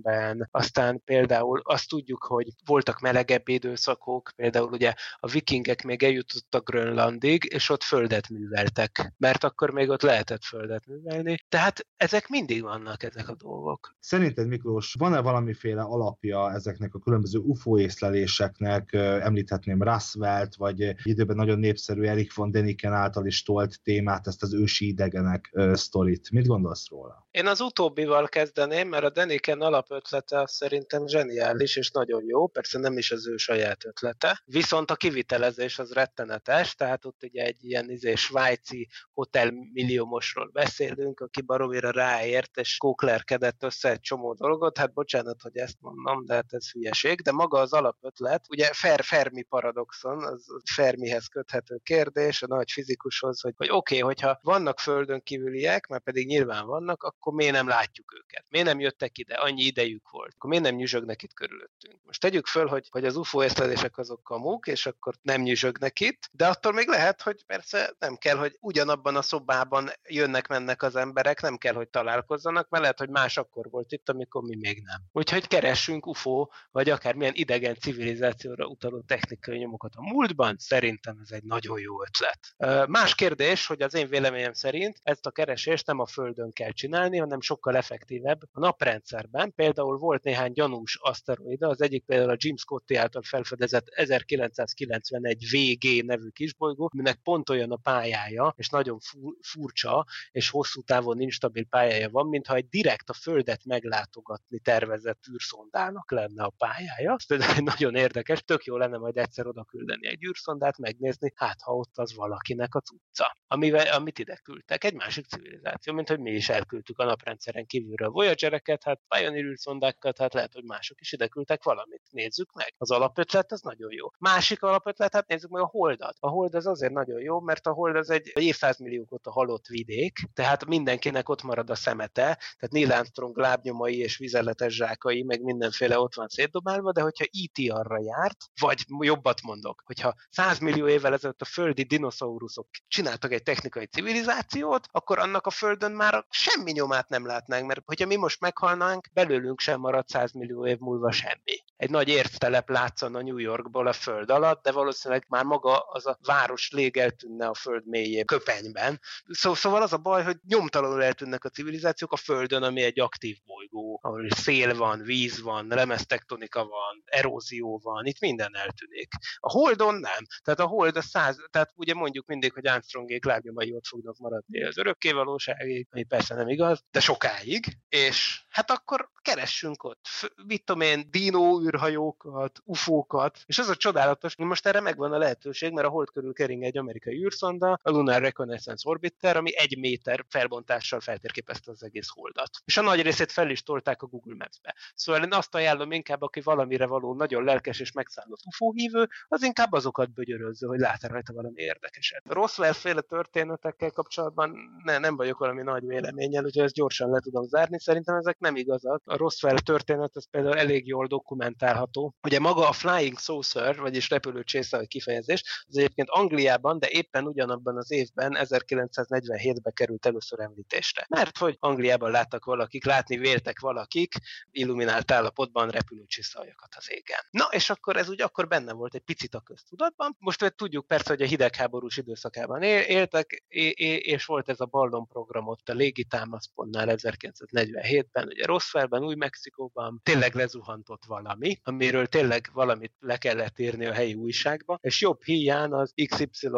történelemben. Aztán például azt tudjuk, hogy voltak melegebb időszakok, például ugye a vikingek még eljutottak Grönlandig, és ott földet műveltek, mert akkor még ott lehetett földet művelni. Tehát ezek mindig vannak, ezek a dolgok. Szerinted Miklós, van-e valamiféle alapja ezeknek a különböző UFO észleléseknek? Említhetném Raswell-t, vagy időben nagyon népszerű Erik von Deniken által is tolt témát, ezt az ősi idegenek sztorit. Mit gondolsz róla? Én az utóbbival kezdeném, mert a Deniken alapötlete az szerintem zseniális és nagyon jó, persze nem is az ő saját ötlete. Viszont a kivitelezés az rettenetes, tehát ott ugye egy ilyen izé, svájci hotel milliómosról beszélünk, aki baromira ráért, és kóklerkedett össze egy csomó dolgot, hát bocsánat, hogy ezt mondom, de hát ez hülyeség, de maga az alapötlet, ugye Fer Fermi paradoxon, az Fermihez köthető kérdés, a nagy fizikushoz, hogy, hogy oké, okay, hogyha vannak földön kívüliek, mert pedig nyilván vannak, akkor miért nem látjuk őket? Miért nem jöttek ide? Annyi idejük volt. Akkor miért nem nyüzsögnek itt körülöttünk? Most tegyük föl, hogy, hogy az UFO észlelések azok kamuk, és akkor nem nyüzsögnek itt, de attól még lehet, hogy persze nem kell, hogy ugyanabban a szobában jönnek-mennek az emberek, nem kell, hogy találkozzanak, mert lehet, hogy más akkor volt itt, amikor mi még nem. Úgyhogy keressünk UFO, vagy akármilyen idegen civilizációra utaló technikai nyomokat a múltban, szerintem ez egy nagyon jó ötlet. Más kérdés, hogy az én véleményem szerint ezt a keresést nem a Földön kell csinálni, hanem sokkal effektívebb a naprendszerben. Például volt néhány gyanús aszteroida, az egyik például a Jim Scotty által felfedezett 1991 VG nevű kisbolygó, aminek pont olyan a pályája, és nagyon furcsa, és hosszú távon instabil pályája van, mintha egy direkt a Földet meglátogatni tervezett űrszondának lenne a pályája. Ez nagyon érdekes, tök jó lenne majd egyszer oda küldeni egy űrszondát, megnézni, hát ha ott az valakinek a cucca, amivel, amit ide küldtek, egy másik civilizáció, mint hogy mi is elküldtük a naprendszeren kívülről Voyager-eket, hát Pioneer űrszondákat, hát lehet, hogy mások is ide küldtek valamit. Nézzük meg. Az alapötlet az nagyon jó. Másik alapötlet, hát nézzük meg a Holdat. A Hold az azért nagyon jó, mert a Hold az egy évszázmilliók óta halott vidék, tehát mindenkinek ott marad a szemete, tehát Neil Armstrong lábnyomai és vizeletes zsákai, meg mindenféle ott van szétdobálva, de hogyha E.T. arra járt, vagy jobbat mondok, hogyha 100 millió évvel ezelőtt a földi dinoszauruszok csináltak egy technikai civilizációt, akkor annak a földön már semmi nyomát nem látnánk, mert hogyha mi most meghalnánk, belőlünk sem marad 100 millió év múlva semmi. Egy nagy érctelep látszana New Yorkból a föld alatt, de valószínűleg már maga az a város lég eltűnne a föld mélyén, köpenyben. Szó, szóval az a baj, hogy nyomtalanul eltűnnek a civilizációk a földön, ami egy aktív bolygó, ahol szél van, víz van, lemeztektonika van, erózió van, itt minden eltűnik. A Holdon nem. Tehát a Hold a száz, tehát ugye mondjuk mindig, hogy Armstrongék lábnyomai ott fognak maradni az örökké valóságig, ami persze nem igaz, de sokáig, és hát akkor keressünk ott, mit tudom én, dino űrhajókat, ufókat, és az a csodálatos, hogy most erre megvan a lehetőség, mert a hold körül kering egy amerikai űrszonda, a Lunar Reconnaissance Orbiter, ami egy méter felbontással feltérképezte az egész holdat. És a nagy részét fel is tolták a Google Maps-be. Szóval én azt ajánlom inkább, aki valamire való nagyon lelkes és megszállott UFO hívő, az inkább azokat bögyörözze, hogy lát rajta valami érdekeset. Roswell féle történetekkel kapcsolatban ne, nem vagyok valami nagy véleménnyel, úgyhogy ezt gyorsan le tudom zárni. Szerintem ezek nem igazak. A Roswell történet az például elég jól dokumentálható. Ugye maga a Flying Saucer, vagyis repülőcsésze a kifejezés, az egyébként Angliában, de éppen ugyanabban az évben, 1947-ben került először említésre. Mert hogy Angliában láttak valakik, látni véltek valakik, illuminált állapotban repülőcsészajakat az égen. Na, és akkor ez úgy akkor benne volt egy picit a köztudatban. Most tudjuk persze, hogy a hidegháborús időszakában éltek, és volt ez a Ballon program ott a légitámaszpontnál 1947-ben, ugye Roswellben, Új-Mexikóban, tényleg lezuhantott valami, amiről tényleg valamit le kellett írni a helyi újságba, és jobb híján az XY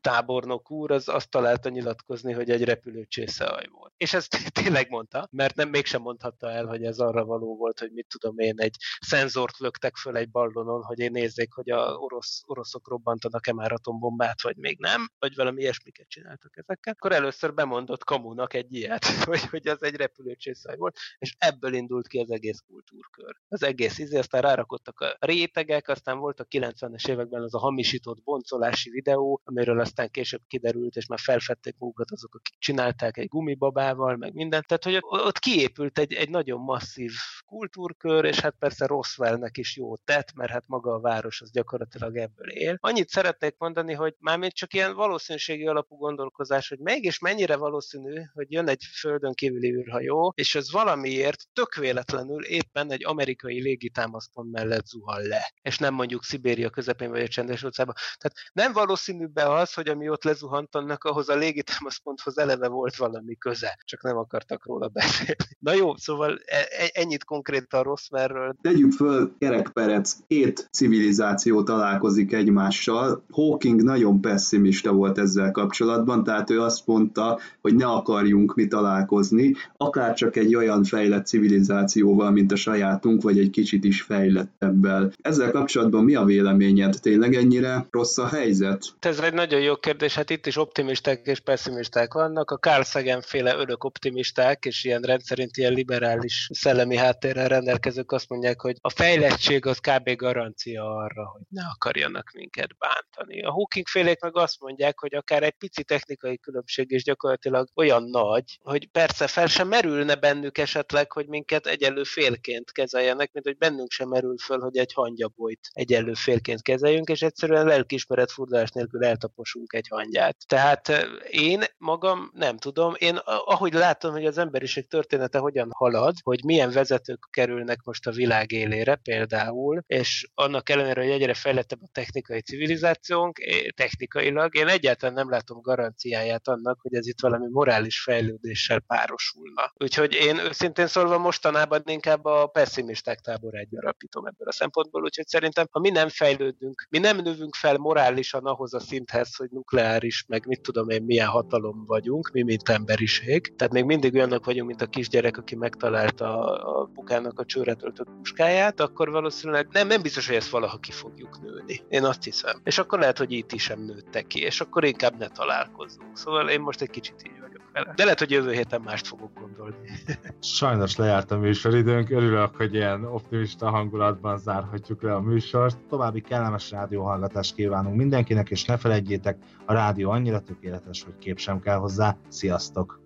tábornok úr az azt találta nyilatkozni, hogy egy repülőcsészehaj volt. És ezt tényleg mondta, mert nem mégsem mondhatta el, hogy ez arra való volt, hogy mit tudom én, egy szenzort löktek föl egy ballonon, hogy én nézzék, hogy a orosz, oroszok robbantanak-e már atombombát, vagy még nem, vagy valami ilyesmiket csináltak ezekkel. Akkor először bemondott kamunak egy ilyet, hogy, hogy az egy repülőcsészaj volt, és ebből indult ki az egész kultúrkör. Az egész izé, aztán rárakottak a rétegek, aztán volt a 90-es években az a hamisított boncolási videó, amiről aztán később kiderült, és már felfedték magukat azok, akik csinálták egy gumibabával, meg mindent. Tehát, hogy ott kiépült egy, egy nagyon masszív kultúrkör, és hát persze Roswellnek is jó tett, mert hát maga a város az gyakorlatilag ebből él. Annyit szeretnék mondani, hogy már még csak ilyen valószínűségi alapú gondolkozás, hogy mégis mennyire valószínű, hogy jön egy földön kívüli űrhajó, és ez valamiért tök véletlenül éppen egy amerikai légitámaszpont mellett zuhan le, és nem mondjuk Szibéria közepén vagy a csendes óceánban. Tehát nem valószínű be az, hogy ami ott lezuhant, annak ahhoz a légitámaszponthoz eleve volt valami köze, csak nem akartak róla beszélni. Na jó, szóval e, e, ennyit konkrétan Roswellről. Tegyük föl, kerekperec, két civilizáció találkozik egymással. Hawking nagyon pessimista volt ezzel kapcsolatban, tehát ő azt mondta, hogy ne akarjunk mi találkozni, akár csak egy olyan fejlett civilizációval, mint a sajátunk, vagy egy kicsit is fejlettebbel. Ezzel kapcsolatban mi a véleményed? Tényleg ennyire rossz a helyzet? Ez egy nagyon jó kérdés, hát itt is optimisták és pessimisták vannak. A Carl Sagan féle örök optimisták, és ilyen rendszerint ilyen liberális szellemi háttérrel rendelkezők azt mondják, hogy a fejlettség az kb. garancia arra, hogy ne akarjanak minket bántani. A Hawking félék meg azt mondják, hogy akár egy pici technikai különbség is gyakorlatilag olyan nagy, hogy persze fel sem merülne bennük esetleg, hogy minket egyenlő félként kezeljenek, mint hogy bennünk sem merül föl, hogy egy hangyabolyt egyenlő félként kezeljünk, és egyszerűen lelkismeret furdalás nélkül eltaposunk egy hangyát. Tehát én magam nem tudom, én ahogy látom, hogy az emberiség története hogyan halad, hogy milyen vezetők kerülnek most a világ élére például, és annak ellenére, hogy egyre fejlettebb a technikai civilizációnk, technikailag, én egyáltalán nem látom garanciáját annak, hogy ez itt valami morális fejlődéssel párosulna. Úgyhogy én őszintén szólva mostanában inkább a pessimisták táborát gyarapítom ebből a szempontból, úgyhogy szerintem, ha mi nem fejlődünk, mi nem növünk fel morálisan ahhoz a szinthez, hogy nukleáris, meg mit tudom én, milyen hatalom vagyunk, mi mint emberiség. Tehát még mindig olyanok vagyunk, mint a kisgyerek, aki megtalálta a, a bukának a csőre töltött puskáját, akkor valószínűleg nem, nem biztos, hogy ezt valaha ki fogjuk nőni. Én azt hiszem. És akkor lehet, hogy itt is sem nőttek ki, és akkor inkább ne találkozzunk. Szóval én most egy kicsit így vagyok. De lehet, hogy jövő héten mást fogok gondolni. Sajnos lejárt a műsoridőnk, örülök, hogy ilyen optimista hangulatban zárhatjuk le a műsort. További kellemes rádióhallgatást kívánunk mindenkinek, és ne felejtjétek, a rádió annyira tökéletes, hogy kép sem kell hozzá. Sziasztok!